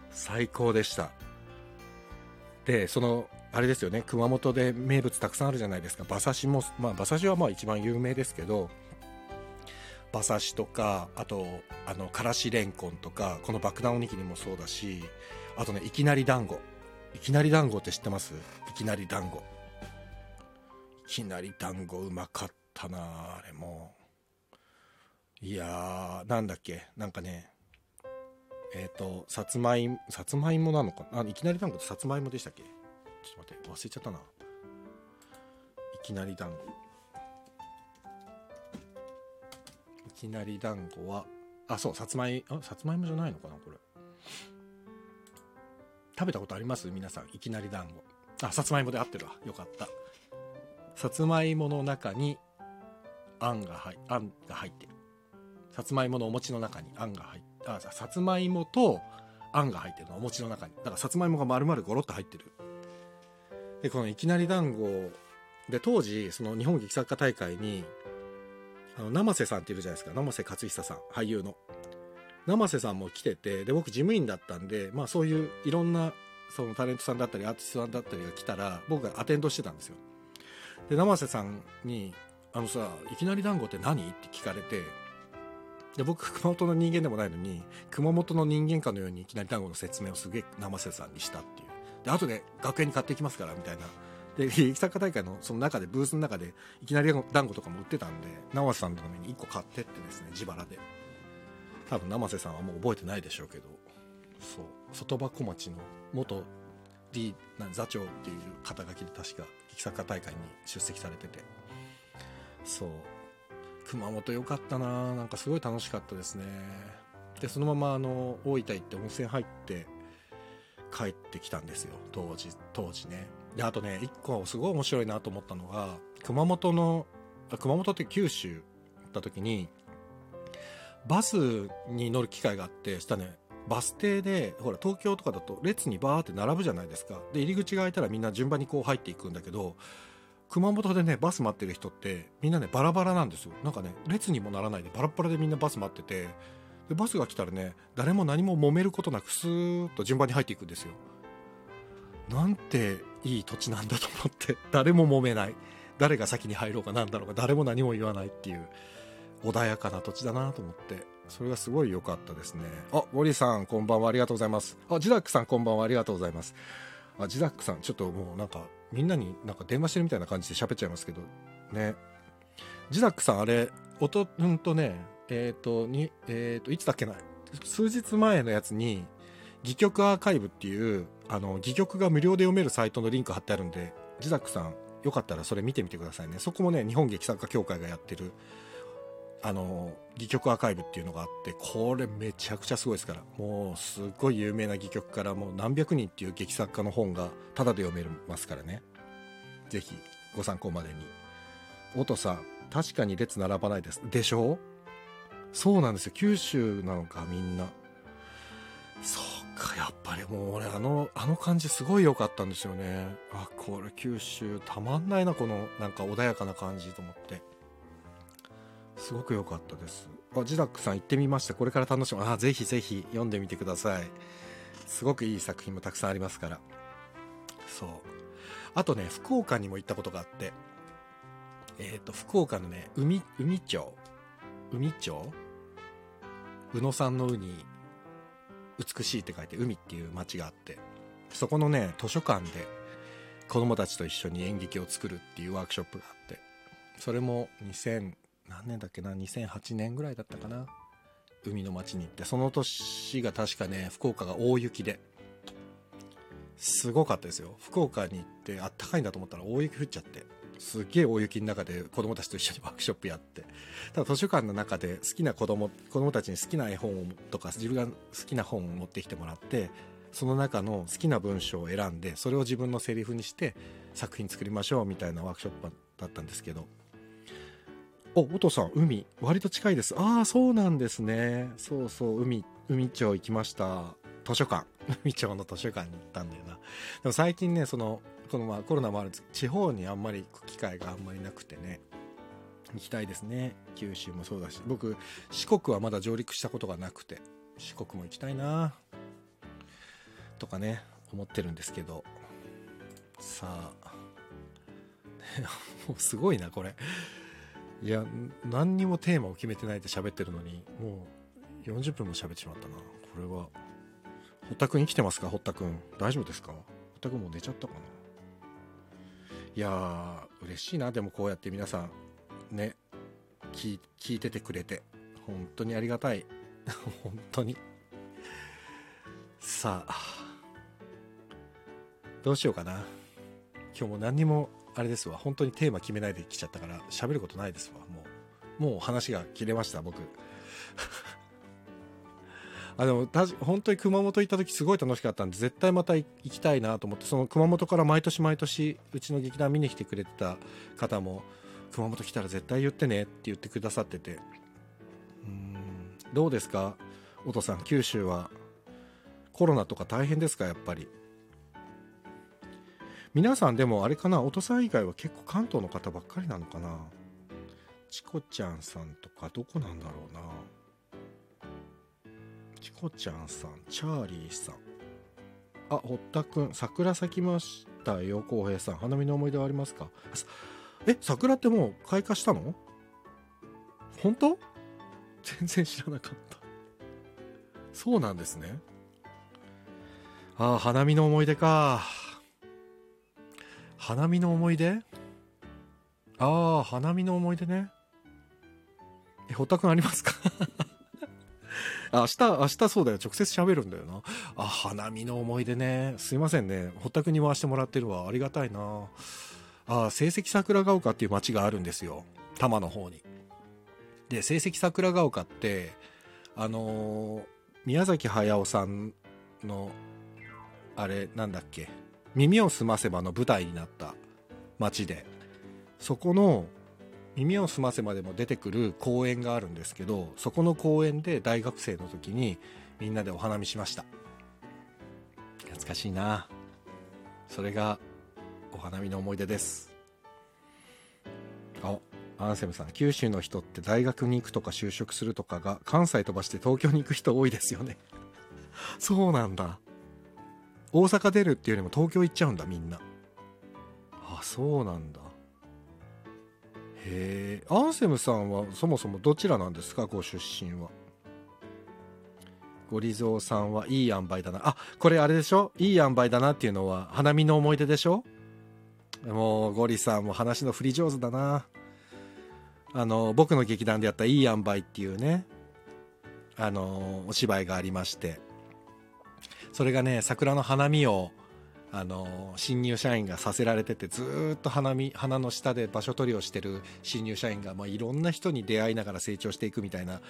最高でした。でそのあれですよね。熊本で名物たくさんあるじゃないですか。馬刺しもまあ馬刺しはまあ一番有名ですけど馬刺しとかあとあのからしれんこんとかこの爆弾おにぎりもそうだしあとねいきなり団子。いきなり団子って知ってます？いきなり団子。いきなり団子うまかったなあれも。いやーなんだっけ？なんかねえっ、ー、とさつまいもさつまいもなのかあいきなり団子ってさつまいもでしたっけ？ちょっと待って忘れちゃったな。いきなり団子。きなり団子は。あそうさつまいあさつまいもじゃないのかなこれ。食べたことあります？皆さんいきなり団子。あさつまいもで合ってるわ。よかった。さつまいもの中にあんが入あんが入ってる。さつまいものお餅の中にあんが入ってあさつまいもとあんが入ってるのお餅の中に。だからさつまいもが丸々ゴロッと入ってる。でこのいきなり団子で当時その日本劇作家大会にあの生瀬さんっているじゃないですか。生瀬勝久さん。俳優の。生瀬さんも来ててで僕事務員だったんでまあそういういろんなそのタレントさんだったりアーティストさんだったりが来たら僕がアテンドしてたんですよ。で生瀬さんに「あのさいきなり団子って何?」って聞かれてで僕熊本の人間でもないのに熊本の人間かのようにいきなり団子の説明をすげえ生瀬さんにしたっていう。で後で学園に買っていきますからみたいなで劇作家大会のその中でブースの中でいきなり団子とかも売ってたんで生瀬さんのために1個買ってってですね自腹で。多分生瀬さんはもう覚えてないでしょうけどそう。外箱町の元 D 座長っていう肩書きで確か劇作家大会に出席されてて。そう。熊本良かったななんかすごい楽しかったですねでそのままあの大分行って温泉入って帰ってきたんですよ。当時当時ね。であとね一個すごい面白いなと思ったのが熊本の熊本って九州行った時にバスに乗る機会があってしたねバス停でほら東京とかだと列にバーって並ぶじゃないですか。で入り口が開いたらみんな順番にこう入っていくんだけど熊本でねバス待ってる人ってみんなねバラバラなんですよ。なんかね列にもならないでバラバラでみんなバス待っててでバスが来たらね誰も何も揉めることなくスーッと順番に入っていくんですよ。なんていい土地なんだと思って 誰も揉めない。誰が先に入ろうかなんだろうか誰も何も言わないっていう穏やかな土地だなと思ってそれがすごい良かったですね。あウォリさんこんばんは。ありがとうございます。あジダックさんこんばんは。ありがとうございます。あジダックさんちょっともうなんかみんなになんか電話してるみたいな感じで喋っちゃいますけどね。ジダックさんあれ音うんとねえっ、ー、とにえっ、ー、といつだっけな。数日前のやつに戯曲アーカイブっていうあの戯曲が無料で読めるサイトのリンク貼ってあるんでジダックさんよかったらそれ見てみてくださいね。そこもね日本劇作家協会がやってるあの戯曲アーカイブっていうのがあってこれめちゃくちゃすごいですから。もうすっごい有名な戯曲からもう何百人っていう劇作家の本がタダで読めますからね。是非ご参考までに。音さん確かに列並ばないです。でしょ？そうなんですよ。九州なのかみんな。そうかやっぱりもう俺あのあの感じすごい良かったんですよね。あこれ九州たまんないなこのなんか穏やかな感じと思って。すごく良かったです。あジダックさん行ってみましたこれから楽しむあぜひぜひ読んでみてください。すごくいい作品もたくさんありますから。そう。あとね福岡にも行ったことがあって。えっ、と、福岡のね、海、海町？海町？宇野さんの海に美しいって書いて海っていう町があってそこのね図書館で子供たちと一緒に演劇を作るっていうワークショップがあってそれも2000何年だっけな2008年ぐらいだったかな海の町に行ってその年が確かね福岡が大雪ですごかったですよ。福岡に行ってあったかいんだと思ったら大雪降っちゃって。すげえ大雪の中で子供たちと一緒にワークショップやって。ただ図書館の中で好きな子供子供たちに好きな絵本とか自分が好きな本を持ってきてもらってその中の好きな文章を選んでそれを自分のセリフにして作品作りましょうみたいなワークショップだったんですけど。おお父さん海割と近いです。ああそうなんですね。そうそう海海町行きました。図書館。海町の図書館に行ったんだよな。でも最近ねそのこのまあコロナもあるんです地方にあんまり行く機会があんまりなくてね行きたいですね。九州もそうだし。僕四国はまだ上陸したことがなくて四国も行きたいなとかね思ってるんですけど。さあ。もうすごいなこれ。いや何にもテーマを決めてないで喋ってるのにもう40分も喋ってしまったな。これは。堀田君生きてますか？堀田君大丈夫ですか？堀田君もう寝ちゃったかな？いやー嬉しいな。でもこうやって皆さんね聞いててくれて本当にありがたい。本当に。さあどうしようかな。今日も何にもあれですわ。本当にテーマ決めないで来ちゃったから喋ることないですわ。もうもう話が切れました僕。あでも本当に熊本行った時すごい楽しかったんで絶対また行きたいなと思ってその熊本から毎年毎年うちの劇団見に来てくれてた方も熊本来たら絶対言ってねって言ってくださってて。うん。どうですか？お父さん九州はコロナとか大変ですか？やっぱり。皆さんでもあれかな？お父さん以外は結構関東の方ばっかりなのかな？チコちゃんさんとかどこなんだろうな？チコちゃんさん、チャーリーさん。あ、堀田くん、桜咲きましたよ、浩平さん。花見の思い出はありますか？え、桜ってもう開花したの？本当？全然知らなかった。そうなんですね。ああ、花見の思い出か。花見の思い出？ああ、花見の思い出ね。え、堀田くんありますか？明日、明日そうだよ。直接喋るんだよな。あ、花見の思い出ね。すいませんね。堀田くに回してもらってるわ。ありがたいな。あ、成績桜ヶ丘っていう町があるんですよ。多摩の方に。で、成績桜ヶ丘って、あのー、宮崎駿さんの、あれ、なんだっけ。耳をすませばの舞台になった町で、そこの耳をすませまでも出てくる公園があるんですけどそこの公園で大学生の時にみんなでお花見しました。懐かしいな。それがお花見の思い出です。あアンセムさん九州の人って大学に行くとか就職するとかが関西飛ばして東京に行く人多いですよね。そうなんだ。大阪出るっていうよりも東京行っちゃうんだみんな。あそうなんだ。へえアンセムさんはそもそもどちらなんですか？ご出身は。ゴリゾーさんはいい塩梅だな。あこれあれでしょ？いい塩梅だなっていうのは花見の思い出でしょ？もうゴリさんも話の振り上手だな。あの僕の劇団でやった「いい塩梅」っていうねあのお芝居がありまして。それがね桜の花見をあの新入社員がさせられててずっと花見花の下で場所取りをしてる新入社員が、まあ、いろんな人に出会いながら成長していくみたいな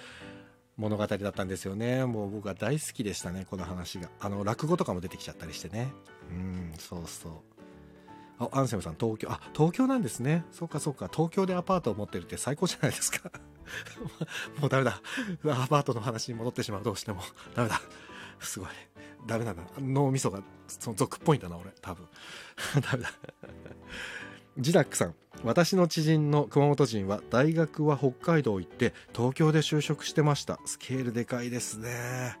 物語だったんですよね。もう僕は大好きでしたねこの話が。あの落語とかも出てきちゃったりしてね。うんそうそう。あアンセムさん東京。あ東京なんですね。そうかそうか。東京でアパートを持ってるって最高じゃないですか。もうダメだ。アパートの話に戻ってしまう。どうしても。ダメだ。すごい。ダメな。んだ脳みそがその俗っぽいんだな俺。多分。ダメだ。ジダックさん。私の知人の熊本人は大学は北海道行って東京で就職してました。スケールでかいですね。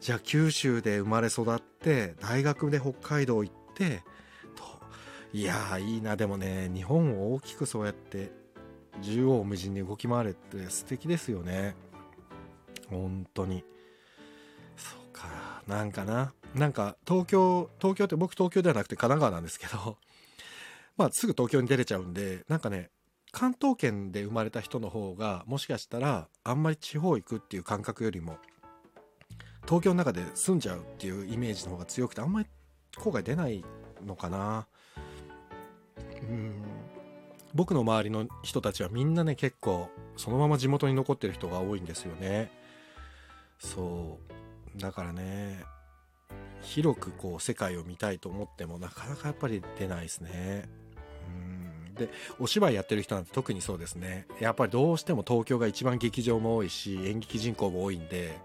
じゃあ九州で生まれ育って大学で北海道行ってといやーいいな。でもね日本を大きくそうやって縦横無尽に動き回れって素敵ですよね。本当に。そうか。なんかな。なんか東京東京って僕東京ではなくて神奈川なんですけど まあすぐ東京に出れちゃうんでなんかね関東圏で生まれた人の方がもしかしたらあんまり地方行くっていう感覚よりも東京の中で住んじゃうっていうイメージの方が強くてあんまり後悔出ないのかな。うん。僕の周りの人たちはみんなね結構そのまま地元に残ってる人が多いんですよね。そう。だからね広くこう世界を見たいと思ってもなかなかやっぱり出ないですね。うん。でお芝居やってる人なんて特にそうですね。やっぱりどうしても東京が一番劇場も多いし演劇人口も多いんで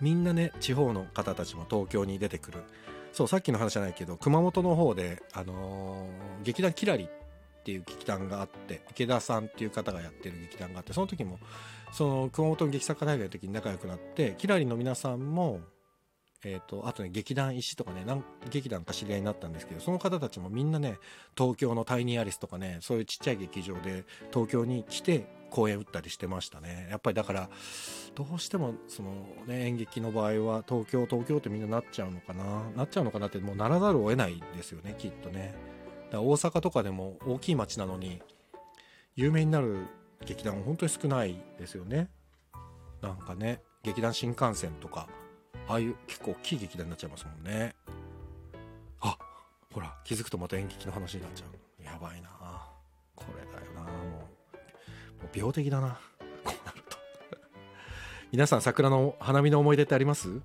みんなね地方の方たちも東京に出てくる。そうさっきの話じゃないけど熊本の方で、あのー、劇団キラリっていう劇団があって池田さんっていう方がやってる劇団があってその時もその熊本の劇作家大会の時に仲良くなってキラリの皆さんもえーと、あとね劇団石とかね何劇団か知り合いになったんですけどその方たちもみんなね東京のタイニーアリスとかねそういうちっちゃい劇場で東京に来て公演打ったりしてましたね。やっぱりだからどうしてもその、ね、演劇の場合は東京東京ってみんななっちゃうのかな？なっちゃうのかなってもうならざるを得ないですよねきっとね。だから大阪とかでも大きい町なのに有名になる劇団本当に少ないですよね。なんかね劇団新幹線とかああいう結構大きい劇団になっちゃいますもんね。あほら気づくとまた演劇の話になっちゃう。やばいな。これだよな。もう病的だな。こうなると。皆さん桜の花見の思い出ってあります？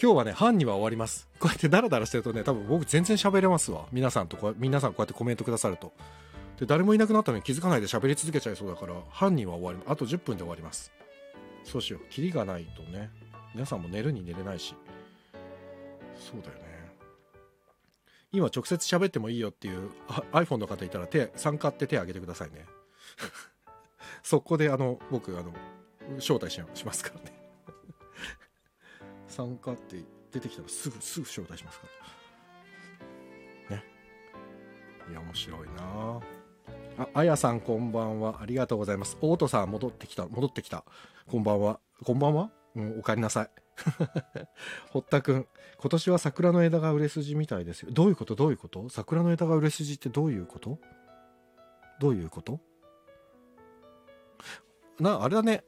今日はね、半には終わります。こうやってダラダラしてるとね、多分僕全然喋れますわ。皆さんとこ、皆さんこうやってコメントくださると。で、誰もいなくなったのに気づかないで喋り続けちゃいそうだから、半には終わり、あと10分で終わります。そうしよう。キリがないとね、皆さんも寝るに寝れないし。そうだよね。今直接喋ってもいいよっていう iPhone の方いたら手、参加って手挙げてくださいね。そこであの、僕、あの、招待しますからね。参加って出てきたらすぐ、すぐ招待しますから。ね。いや、面白いなあ、あやさんこんばんは。ありがとうございます。オートさん戻ってきた、戻ってきた。こんばんは。こんばんは？うん、おかえりなさい。堀田くん、今年は桜の枝が売れ筋みたいですよ。どういうこと？どういうこと？桜の枝が売れ筋ってどういうこと？どういうこと？な、あれだね。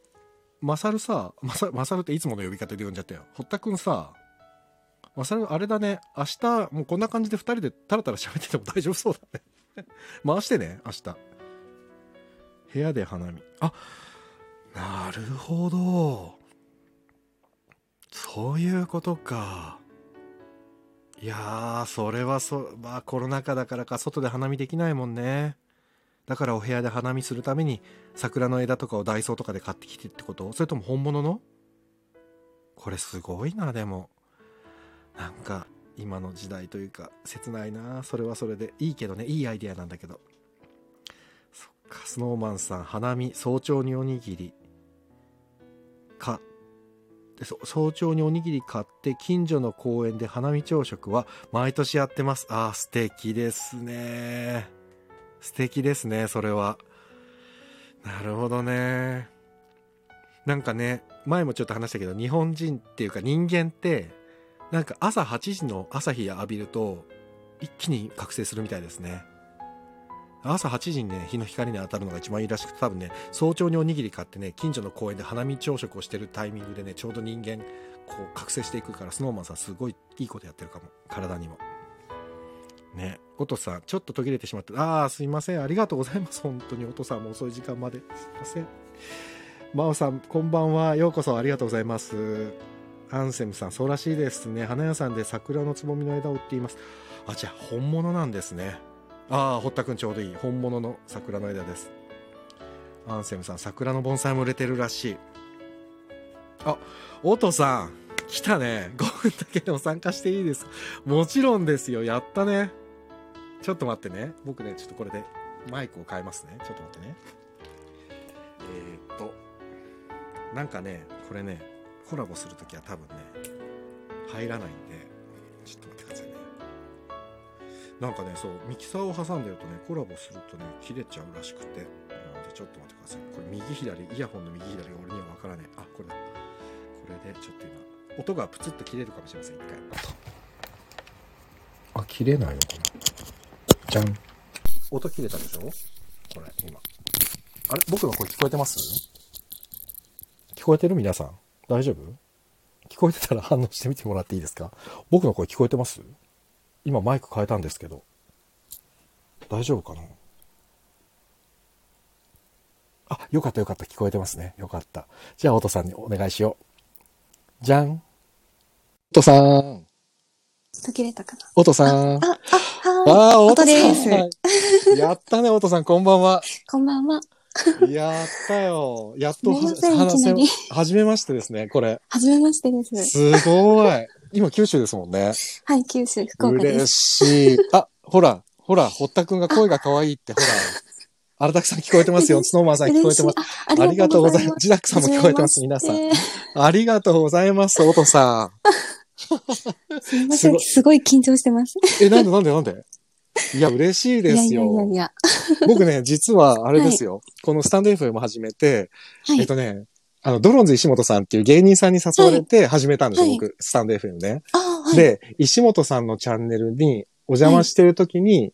マサルさ、マサマサルっていつもの呼び方で呼んじゃったよ。堀田くんさ、マサル、あれだね。明日、もうこんな感じで2人でタラタラ喋ってても大丈夫そうだね。回してね、明日。部屋で花見。あ、なるほど。そういうことか。いやー、それはそ、まあコロナ禍だからか外で花見できないもんね。だからお部屋で花見するために桜の枝とかをダイソーとかで買ってきてってこと？それとも本物の？これすごいな、でも。なんか、今の時代というか、切ないな。それはそれで。いいけどね、いいアイデアなんだけど。そっか、スノーマンさん、花見、早朝におにぎり。か、で早朝におにぎり買って近所の公園で花見朝食は毎年やってます。ああ、素敵ですね。素敵ですね、それは。なるほどね。なんかね、前もちょっと話したけど、日本人っていうか人間って、なんか朝8時の朝日浴びると、一気に覚醒するみたいですね。朝8時にね、日の光に当たるのが一番いいらしくて、多分ね、早朝におにぎり買ってね、近所の公園で花見朝食をしてるタイミングでね、ちょうど人間、こう、覚醒していくから、スノーマンさんすごいいいことやってるかも。体にも。ね、おとさん、ちょっと途切れてしまった。ああ、すいません。ありがとうございます。本当に、おとさんも遅い時間まで。すいません。まおさん、こんばんは。ようこそありがとうございます。アンセムさん、そうらしいですね。花屋さんで桜のつぼみの枝を売っています。あ、じゃあ本物なんですね。ああ堀田君ちょうどいい。本物の桜の枝です。アンセムさん桜の盆栽も売れてるらしい。あオトさん来たね。5分だけでも参加していいですもちろんですよ。やったね。ちょっと待ってね。僕ねちょっとこれでマイクを変えますね。ちょっと待ってね。えー、っとなんかねこれねコラボするときは多分ね入らないんでちょっと待ってくださいね。なんかねそうミキサーを挟んでるとねコラボするとね切れちゃうらしくて。なのでちょっと待ってください。これ右左イヤホンの右左が俺にはわからない。あこれだ。これでちょっと今音がプツッと切れるかもしれません。一回。あ切れないのかな。じゃん。音切れたでしょ？これ今。あれ？僕の声聞こえてます？聞こえてる？皆さん大丈夫？聞こえてたら反応してみてもらっていいですか？僕の声聞こえてます？今マイク変えたんですけど。大丈夫かな？あ、よかったよかった。聞こえてますね。よかった。じゃあ、おとさんにお願いしよう。じゃん。おとさん。途切れたかな？おとさん。あ、あ、はーい。あー、おとです。ん。やったね、おとさん。こんばんは。こんばんは。やったよ。やっとすみません話いきなりはじめましてですね、これ。はじめましてです。すごい。今、九州ですもんね。はい、九州、福岡で嬉す。しい。あ、ほら、ほら、堀田くんが声が可愛いって、ほら。荒田さん聞こえてますよ。スノーマンさん聞こえてます。あありがとうございます。ジダックさんも聞こえてます、皆さん。ありがとうございます、おとさ すみますせん。ごいすごい緊張してます。ん。え、なんでなんでなんで？いや、嬉しいですいやいやいやよい。や。僕ね、実はあれですよ。このスタンド FM 始めて、はい。えっとね、あの、ドロンズ石本さんっていう芸人さんに誘われて始めたんですよ、はい僕、スタンド FM ね。あはい。で、石本さんのチャンネルにお邪魔してる時に、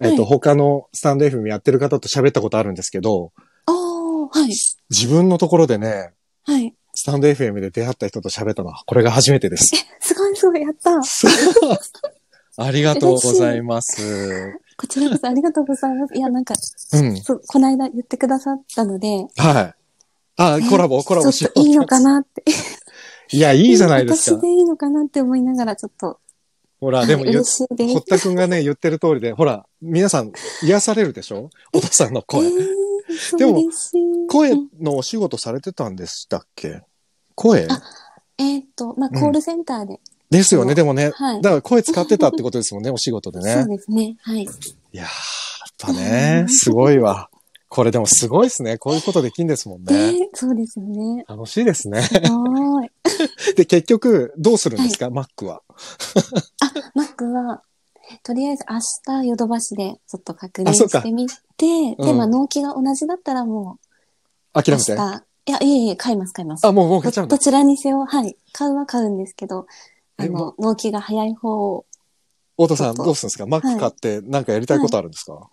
えっと、はい他のスタンド FM やってる方と喋ったことあるんですけど。自分のところでね、はい。スタンド FM で出会った人と喋ったのは、これが初めてです。すごいすごい、やった。ありがとうございます。こちらこそありがとうございます。いや、なんか、うん。そう、この間言ってくださったので、はい。あ、コラボ、コラボしよう。いいのかなって。いや、いいじゃないですか私。でいいのかなって思いながら、ちょっと、ほら、はいでも、ゆ。堀田くんがね、言ってる通りで、ほら、皆さん癒されるでしょ？お父さんのえ声。ー、そうでも。声うんのお仕事されてたんでしたっけ？声？あえーっと、まあ、うんコールセンターで。ですよね、でもね。はいだから声使ってたってことですもんね、お仕事でね。そうですね。はい。いやー、やっぱね、すごいわ。これでもすごいですね。こういうことできんですもんえね。ー、そうですよね。楽しいですね。すごい。で、結局、どうするんですか、マックは？あ、マックは、とりあえず明日ヨドバシでちょっと確認してみて、うんで、まあ納期が同じだったらもう、諦めて。いや、いえいえ、買います、買います。あ、もう、もう買っちゃうど。ちらにせよ、はい。買うは買うんですけど、あの、納期が早い方を、太田さん、どうするんですか？マック買って、なんかやりたいことあるんですか、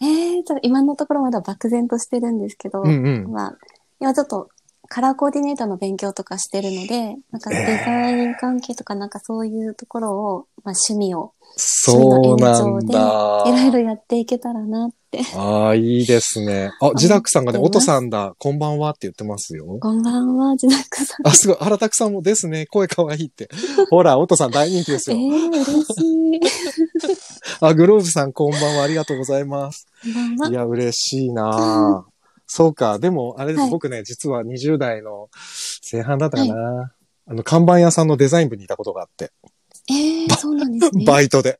えー、ちょっと今のところまだ漠然としてるんですけど、うんうん。まあ、今ちょっとカラーコーディネーターの勉強とかしてるので、なんかデザイン関係とかなんかそういうところを、まあ趣味をそうなんだ。いろいろやっていけたらなって。ああ、いいですね。あ、ジダックさんがね、おとさんだ、こんばんはって言ってますよ。こんばんは、ジナックさん。あ、すごい、原拓さんもですね、声かわいいって。ほら、おとさん大人気ですえよ。ー、嬉しい。あ、グローブさんこんばんは、ありがとうございます。いや、嬉しいな。ぁそうか、でも、あれです、はい。僕ね、実は20代の前半だったかな、あの、看板屋さんのデザイン部にいたことがあって、えー、そうなんですね。バイトで。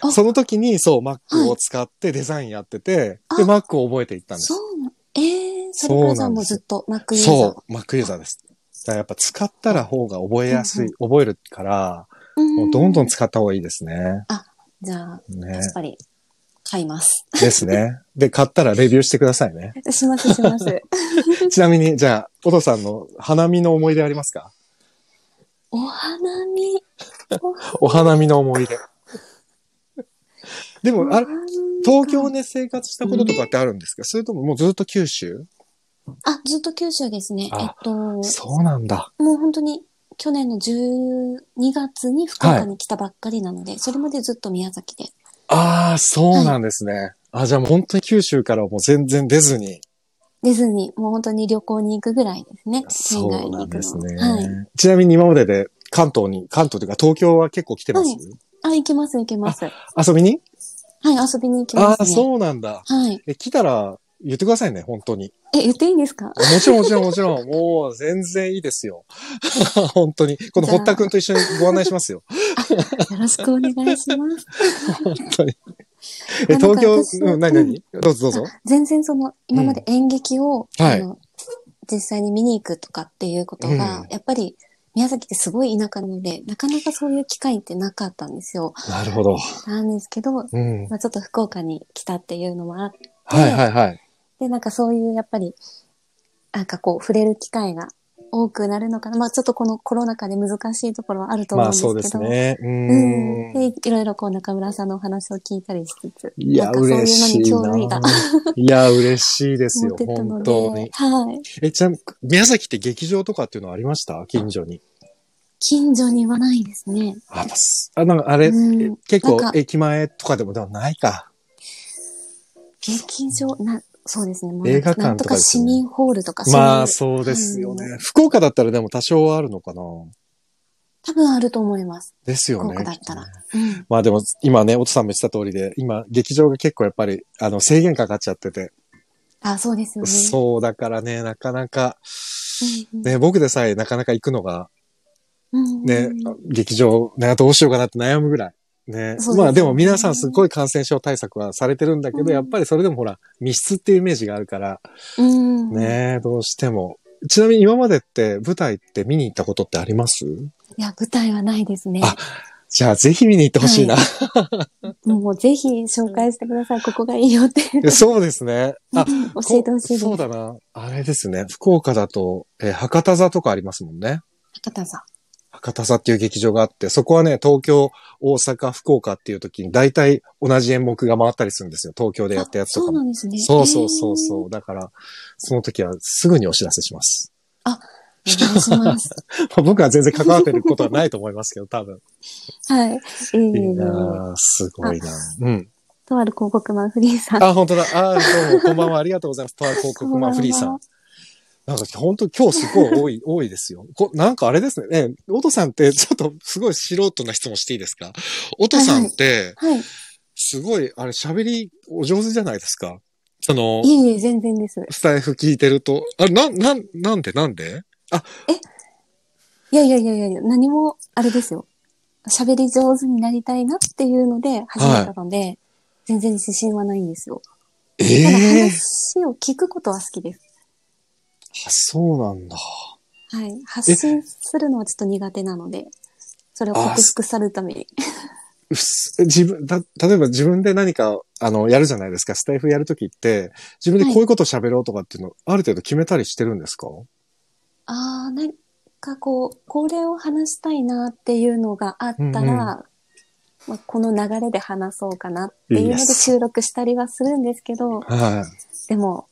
あその時に、そう、Mac を使ってデザインやってて、あで、Mac を覚えていったんです。そうな、えー、それからじゃあもうずっと Mac ユーザー。そう、Mac ユーザーです。だからやっぱ使ったら方が覚えやすい、覚えるから、うんもうどんどん使った方がいいですね。じゃあ、ねやっ。ぱり、買います。ですね。で、買ったらレビューしてくださいね。します、します。ちなみに、じゃあ、お父さんの花見の思い出ありますか？お花見。お花見の思い出。でも、あれ、東京ね。で生活したこととかってあるんですか、それとももうずっと九州？あ、ずっと九州ですね。あえっと、もそうなんだ。う本当に、去年の12月に福岡に来たばっかりなので、それまでずっと宮崎で。ああ、そうなんですね。あ、じゃあもう本当に九州からはもう全然出ずに。出ずに、もう本当に旅行に行くぐらいですね。そうなんですね。はい。ちなみに今までで関東に、関東というか東京は結構来てます、はいあ、行けます、行けます。はい、遊びに？遊びに行きああ、ますね。そうなんだ。はい。え、来たら言ってくださいね、本当に。え、言っていいですか？もちろんもちろんもちろん。もう全然いいですよ。本当に。この堀田くんと一緒にご案内しますよ。よろしくお願いします。本当に。え、東京、私うん、何何？どうぞどうぞ。全然その、今まで演劇を、はいあの実際に見に行くとかっていうことが、うんやっぱり宮崎ってすごい田舎なので、なかなかそういう機会ってなかったんですよ。なるほど。なんですけど、うん。まあ、ちょっと福岡に来たっていうのもあって、はいはいはい。で、なんかそういうやっぱり、なんかこう触れる機会が多くなるのかな？まあちょっとこのコロナ禍で難しいところはあると思うんですけど。まあそうですね。ううん。ん。で、いろいろこう中村さんのお話を聞いたりしつつ、いや、なんかそういうのに嬉しい興味がな。いや、嬉しいですよ本で、当に。はい。え、ちなみに、宮崎って劇場とかっていうのはありました？近所に。近所にはないですね。あ、すあなんかあれ、うん結構駅前とかでもではないか。劇場、な、そうですね。もう映画館とかとか市民ホールとかまあ、そうですよねは。福岡だったらでも多少はあるのかな。多分あると思います。福ですよね。岡だったらね。うん。まあでも、今ね、音さんも言ってた通りで、今、劇場が結構やっぱり、あの、制限かかっちゃってて。あ、そうですよね。そう、だからね、なかなか、うんうんね、僕でさえなかなか行くのが、うんね、劇場、ね、どうしようかなって悩むぐらい。ね。ねまあでも皆さんすごい感染症対策はされてるんだけど、うんやっぱりそれでもほら、密室っていうイメージがあるから、うん。ね、どうしても。ちなみに今までって舞台って見に行ったことってあります？いや、舞台はないですね。あじゃあぜひ見に行ってほしいな。もうぜひ紹介してください。ここがいいよって。そうですね。あ、教えてほしい。そうだな。あれですね。福岡だと、えー博多座とかありますもんね。博多さん。博多座っていう劇場があって、そこはね、東京、大阪、福岡っていう時に大体同じ演目が回ったりするんですよ。東京でやったやつとそかも。うなんですね。そうそうそうそう。だから、その時はすぐにお知らせします。へー。お願いします。僕は全然関わってることはないと思いますけど、多分。はい。えいいー、なぁすごいなうん。とある広告マンフリーさん。あ、本当だ。あ、どうも、こんばんは。ありがとうございます。とある広告マンフリーさん。なんか本当今日すごい多い、多いですよ。こなんかあれですね。ね、オトさんってちょっとすごい素人な質問していいですか？オトさんって、はい。すごい、あれ喋りお上手じゃないですか？その、いえいえ、全然です。スタイフ聞いてると。あ、な、なん、なんで？なんで？いやいやいやいやいや、何も、あれですよ。喋り上手になりたいなっていうので始めたので、全然自信はないんですよ。えただえ話を聞くことは好きです。あ、そうなんだ。はい。発信するのはちょっと苦手なので、それを克服されるために。自分、た、例えば自分で何か、あの、やるじゃないですか。スタイフやるときって、自分でこういうこと喋ろうとかっていうの、ある程度決めたりしてるんですか？ああ、なんかこう、これを話したいなっていうのがあったら、うんうんまあ、この流れで話そうかなっていうので収録したりはするんですけど、はでも、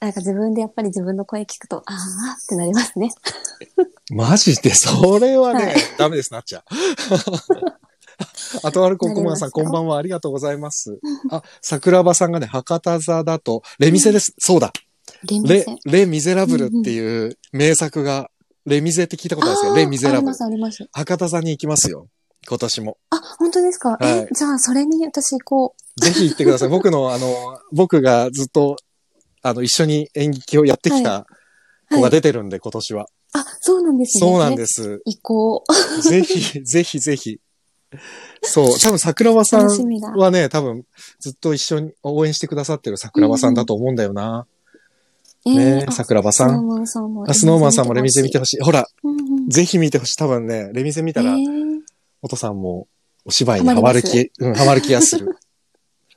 なんか自分でやっぱり自分の声聞くと、ああってなりますね。い。マジで、それはね、はいダメです、なっちゃう。あとあるココマンさん、こんばんは、ありがとうございます。あ、桜庭さんがね、博多座だと、レミゼです。そうだ。レレミゼ。、レ・ミゼラブルっていう名作が、レミゼって聞いたことあるんですよ。レ・ミゼラブル。博多座に行きますよ。今年も。あ、本当ですか、はいえ、じゃあ、それに私行こぜひ行ってください。僕の、あの、僕がずっと、あの、一緒に演劇をやってきたう。子がはい。出てるんで、今年は。あ、そうなんですね。。そうなんですす。行こう。ぜひ、ぜひぜひ。そう、多分桜庭さん楽しみだ。はね、多分ずっと一緒に応援してくださってる桜庭さんだと思うんだよな。えねあ桜庭さん。スノーマンさんも。あスノーマンさんもレミゼ見てほほしい。ほら。うんうん。ぜひ見てほしい。多分ね、レミゼ見たら、えーおとさんもお芝居にハマる気、うん、ハマる気がする。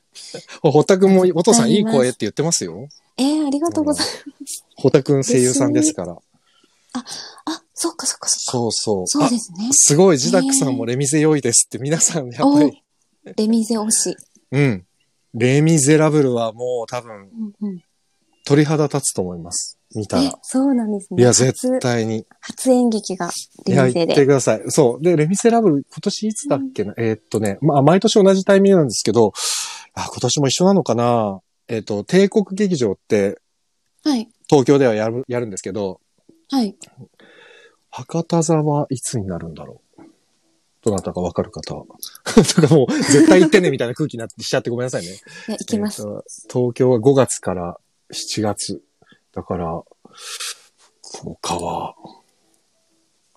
ほたくんも、おとさんいい声って言ってますよ。えー、ありがとうございます。ほたくん声優さんですから。あ、そっかそっかそっか。そうそう。そうですねあ。すごい、ジダックさんもレミゼ良いですって、皆さんやっぱり、レミゼ推し。うん。レミゼラブルはもう多分うんうん。鳥肌立つと思います。見たえら。、そうなんですね。いや、初絶対に。初演劇がいや、レミゼで。言ってください。そう。で、レミゼラブル、今年いつだっけな、えーっとね、まあ、毎年同じタイミングなんですけど、あ、今年も一緒なのかな？えーっと、帝国劇場って、はい。東京ではやる、やるんですけど、はい。博多座はいつになるんだろう？どなたかわかる方？は。とかもう、絶対行ってね、みたいな空気になってしちゃってごめんなさいね。いや、行きます。えーと東京は5月から7月。だから、他は、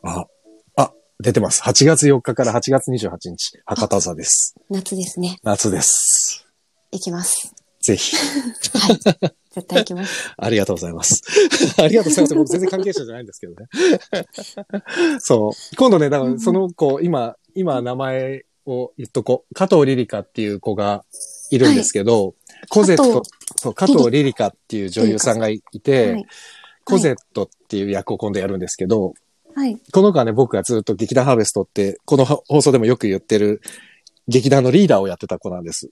あ、あ、出てます。8月4日から8月28日、博多座です。夏ですね。夏です。行きます。ぜひ。はい。絶対行きます。ありがとうございます。ありがとうございます。僕全然関係者じゃないんですけどね。そう。今度ね、だからその子、今、今名前を言っとこう。加藤リリカっていう子がいるんですけど、コゼット、そう、加藤リリカっていう女優さんがいて、はい。コゼットっていう役を今度やるんですけど、はい。この子はね、僕がずっと劇団ハーベストって、この放送でもよく言ってる劇団のリーダーをやってた子なんです。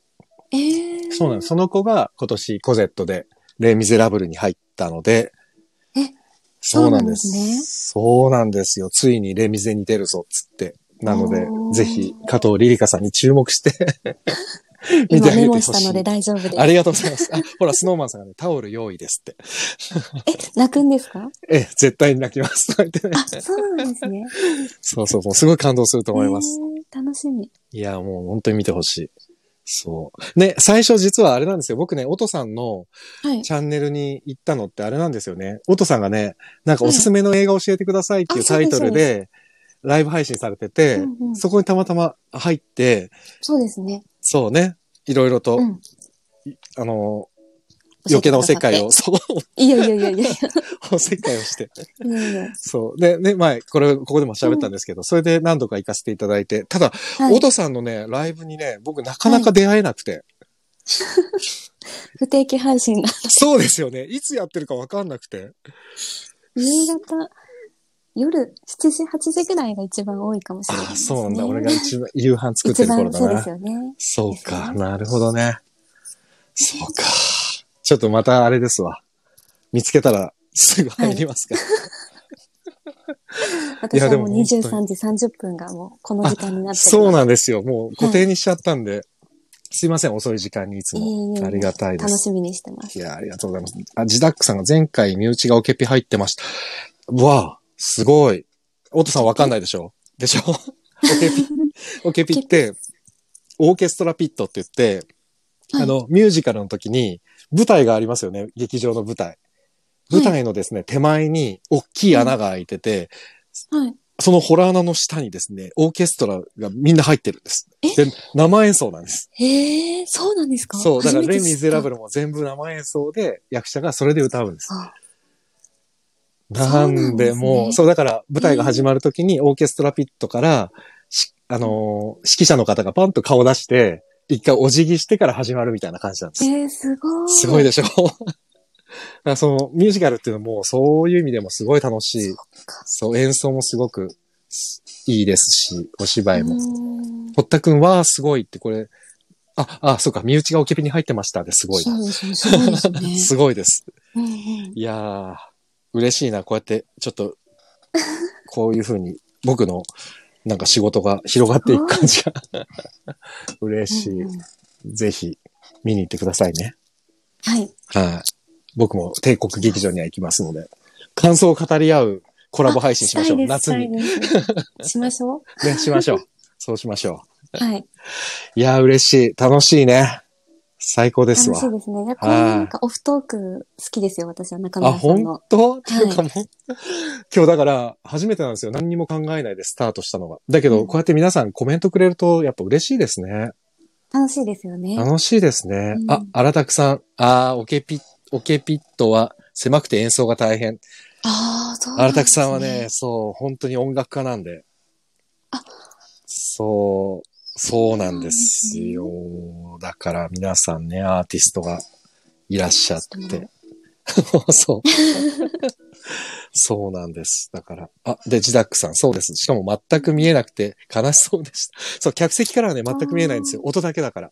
えー。そうなんです。その子が今年コゼットでレイ・ミゼラブルに入ったので、えそうなんです。そうなんですねそうなんですよ。ついにレミゼに出るぞ、つって。なのでぜひ、加藤リリカさんに注目して 見てあげてほしい。したので大丈夫です。ありがとうございます。あ、ほら、スノーマンさんがね、タオル用意ですって。泣くんですか？ええ、絶対に泣きます。とか言ってねあ、そうなんですね。そうそう、もうすごい感動すると思います。えー楽しみ。いや、もう本当に見てほしい。そう。ね、最初実はあれなんですよ。僕ね、オトさんのはい。チャンネルに行ったのってあれなんですよね。オトさんがね、なんかおすすめの映画教えてくださいっていうあタイトルでで、ライブ配信されてて、うんうんそこにたまたま入って、そうですね。そうね、いろいろと、うん。あの、余計なおせっかいを、そう、いやいやいやいやい おせっかいをして。や。いやいや。そう。で、ね、前、これ、ここでも喋ったんですけど、それで何度か行かせていただいて、ただ、はいオトさんのね、ライブにね、僕なかなか出会えなくて、不定期配信がそうですよね。いつやってるかわかんなくて。夕方、夜7時、8時ぐらいが一番多いかもしれないあ。そうなんだ。俺が一番夕飯作ってる頃だな。そうですよね。そうか。なるほどね。そうか。ちょっとまたあれですわ。見つけたらすぐ入りますから。私はもうでも本23時30分がもうこの時間になってるそうなんですよ。もう固定にしちゃったんで。すいません。遅い時間にいつも。ありがたいです。楽しみにしてます。いや、ありがとうございます。あ、ジダックさんが前回身内がオケピ入ってました。うわあ、すごい。オトさんわかんないでしょ？でしょ？オケピ、オケピって、オーケストラピットって言って、はいあの、ミュージカルの時に舞台がありますよね。劇場の舞台。舞台のですね、手前に大きい穴が開いてて、はい。そのホラー穴の下にですね、オーケストラがみんな入ってるんです。え？で、生演奏なんです。へえ、そうなんですか？そう、だからレ・ミゼラブル。ルも全部生演奏で役者がそれで歌うんです。あなんで、そうねもう、そう、だから舞台が始まるときにオーケストラピットから、しあのー指揮者の方がパンと顔出して、一回お辞儀してから始まるみたいな感じなんです。えー、すごい。すごいでしょ？そのミュージカルっていうのもそういう意味でもすごい楽しい。かそう、演奏もすごくいいですし、お芝居も。堀田くんはすごいってこれ、あ、あ、そうか、身内がオケピに入ってましたですごい。そうですね。すごいですね。すごいです。うんうんいやー、嬉しいな。こうやって、ちょっと、こういう風に、僕の、なんか仕事が広がっていく感じが、嬉しい。うんうんぜひ、見に行ってくださいね。はい。はい。僕も帝国劇場には行きますので、感想を語り合うコラボ配信しましょう。夏に。ね、しましょしましょう。そうしましょう。はい。う。いやー、嬉しい。楽しいね。最高ですわ楽しい。ですね。でこういうなんかオフトーク好きですよ、私は中あ、村さん本の。当？っていうかもう、今日だから初めてなんですよ。何にも考えないでスタートしたのが。だけど、うんこうやって皆さんコメントくれるとやっぱ嬉しいですね。楽しいですよね。楽しいですね。うんあ、荒拓さん。あーオケピッ、オケピットは狭くて演奏が大変。ああ、そうね。荒拓さんはね、そう、本当に音楽家なんで。あそう、そうなんですよ。だから皆さんね、アーティストがいらっしゃって。そう。そうなんです。だから。あ、で、ジダックさん、そうです。しかも全く見えなくて悲しそうでした。そう、客席からはね、全く見えないんですよ。音だけだから。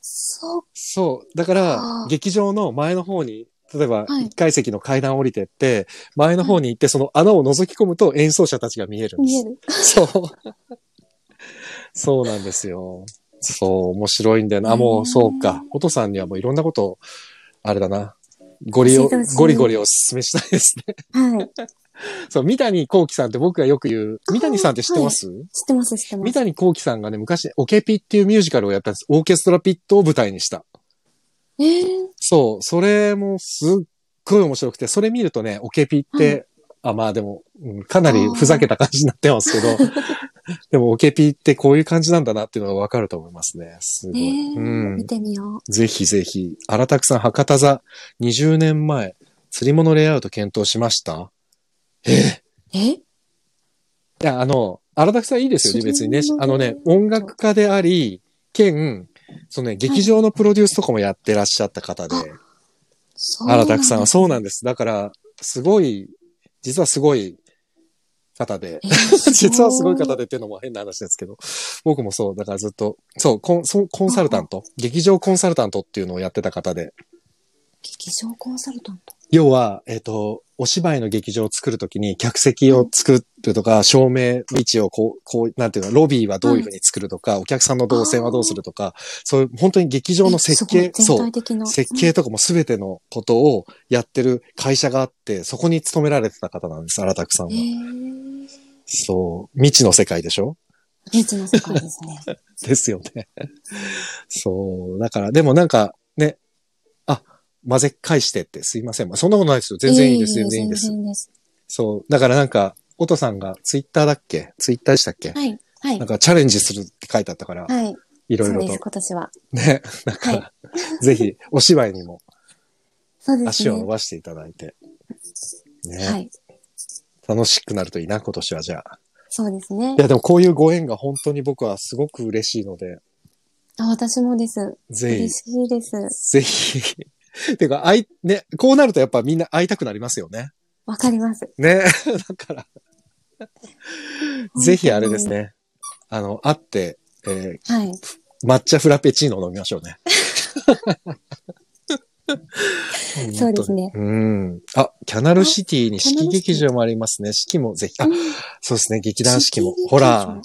そう。そう。だから劇場の前の方に、例えば、はい1階席の階段を降りてって、前の方に行って、その穴を覗き込むと演奏者たちが見えるんです。見える。そう。そうなんですよ。そう、面白いんだよな。あ、もう、そうか。お父さんにはもういろんなこと、あれだな。ゴリをゴリゴリおすすめしたいですね。はい。そう、三谷幸喜さんって僕がよく言う、三谷さんって知ってます、知ってます、知ってます。三谷幸喜さんがね、昔、オケピっていうミュージカルをやったんです。オーケストラピットを舞台にした。えー、そう、それもすっごい面白くて、それ見るとね、オケピって、あ、まあでも、うんかなりふざけた感じになってますけど、でも、オケピってこういう感じなんだなっていうのがわかると思いますね。すごい。うん見。てみよぜひぜひ。荒拓さん、博多座、20年前、釣り物レイアウト検討しました？え？う。え？いや、あの、荒拓さんいいですよね、別にね。物あのね、音楽家であり、兼、そのね、劇場のプロデュースとかもやってらっしゃった方で、そう荒拓さんはそうなんでです。だから、すごい、実はすごい方で、す。実はすごい方でっていうのも変な話ですけど、僕もそう、だからずっと、そう、コンそうコンサルタント、劇場コンサルタントっていうのをやってた方で、劇場コンサルタント？要は、えっ、と、お芝居の劇場を作るときに客席を作るとか、照明、位置をこう、こう、なんていうの、ロビーはどういうふうに作るとか、お客さんの動線はどうするとか、そういう、本当に劇場の設計そう。設計とかもすべてのことをやってる会社があって、そこに勤められてた方なんです、荒拓さんは。そう、未知の世界でしょ？未知の世界ですね。ですよね。そう。だから、でもなんか、混ぜ返してってすいません。まあ、そんなことないですよ。全然いいです。全然いいです。そう。だからなんか、おとさんがツイッターだっけツイッターでしたっけ、はい。はいなん。かチャレンジするって書いてあったから、はい。いろいろと、。今年は。ね。なんか、ぜひ、お芝居にもそうですね足を伸。ばしていただいて。ね、はい。楽しくなるといいな、今年はじゃあ。そうですねい。や、でもこういうご縁が本当に僕はすごく嬉しいので、あ、私もです。ぜひ嬉しいです。ぜひ。てか、あい、ね、こうなるとやっぱみんな会いたくなりますよね。わかります。ね。だから、ぜひあれですね。あの、会って、えーはい。抹茶フラペチーノ飲みましょうね。そうですね。うん。あ、キャナルシティに四季劇場もありますね。四季もぜひ。あ、そうですね。劇団四季も。ほら、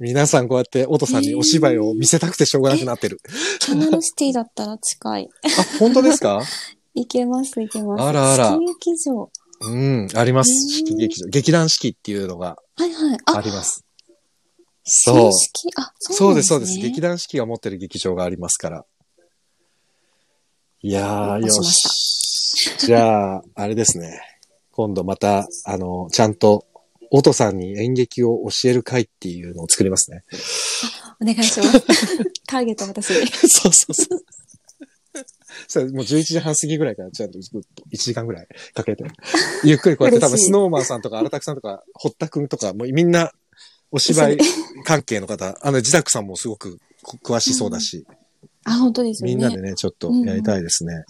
皆さんこうやって、オトさんにお芝居を見せたくてしょうがなくなってる。キャナルシティだったら近い。あ、本当ですか？いけます、いけます。あらあら四季劇場。うん、あります。へー四季劇場。劇団四季っていうのがはいはい。ああ、ります。そう。正式？あ、そそううです。そうです。劇団四季が持ってる劇場がありますから。いやー、よし。じゃあ、あれですね。今度また、あの、ちゃんと、オトさんに演劇を教える会っていうのを作りますね。お願いします。ターゲット私。そうそうそう。そうもう11時半過ぎぐらいからちゃんとずっと1時間ぐらいかけて、ゆっくりこうやって多分スノーマンさんとか荒拓さんとか堀田くんとかもうみんなお芝居関係の方、あの自宅さんもすごくこ詳しそうだし、あ、本当ですよね。みんなでね、ちょっとやりたいですね。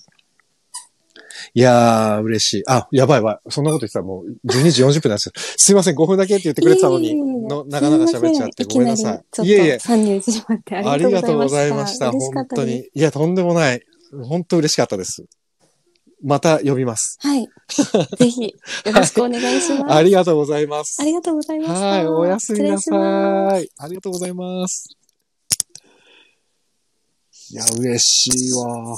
いやー、嬉しい。あ、やばいやばい。そんなこと言ってたらもう12時40分なんですよ。すいません、5分だけって言ってくれてたのに、の長々喋っちゃってごめんなさい。いいえいえ、あありがとうございました。ありがとうございました。嬉しかったです。本当に。いや、とんでもない。本当嬉しかったです。また呼びます。はい。ぜひ、よろしくお願いします。ありがとうございます。ありがとうございました。はい、おやすみなさい。ありがとうございます。いや、嬉しいわ。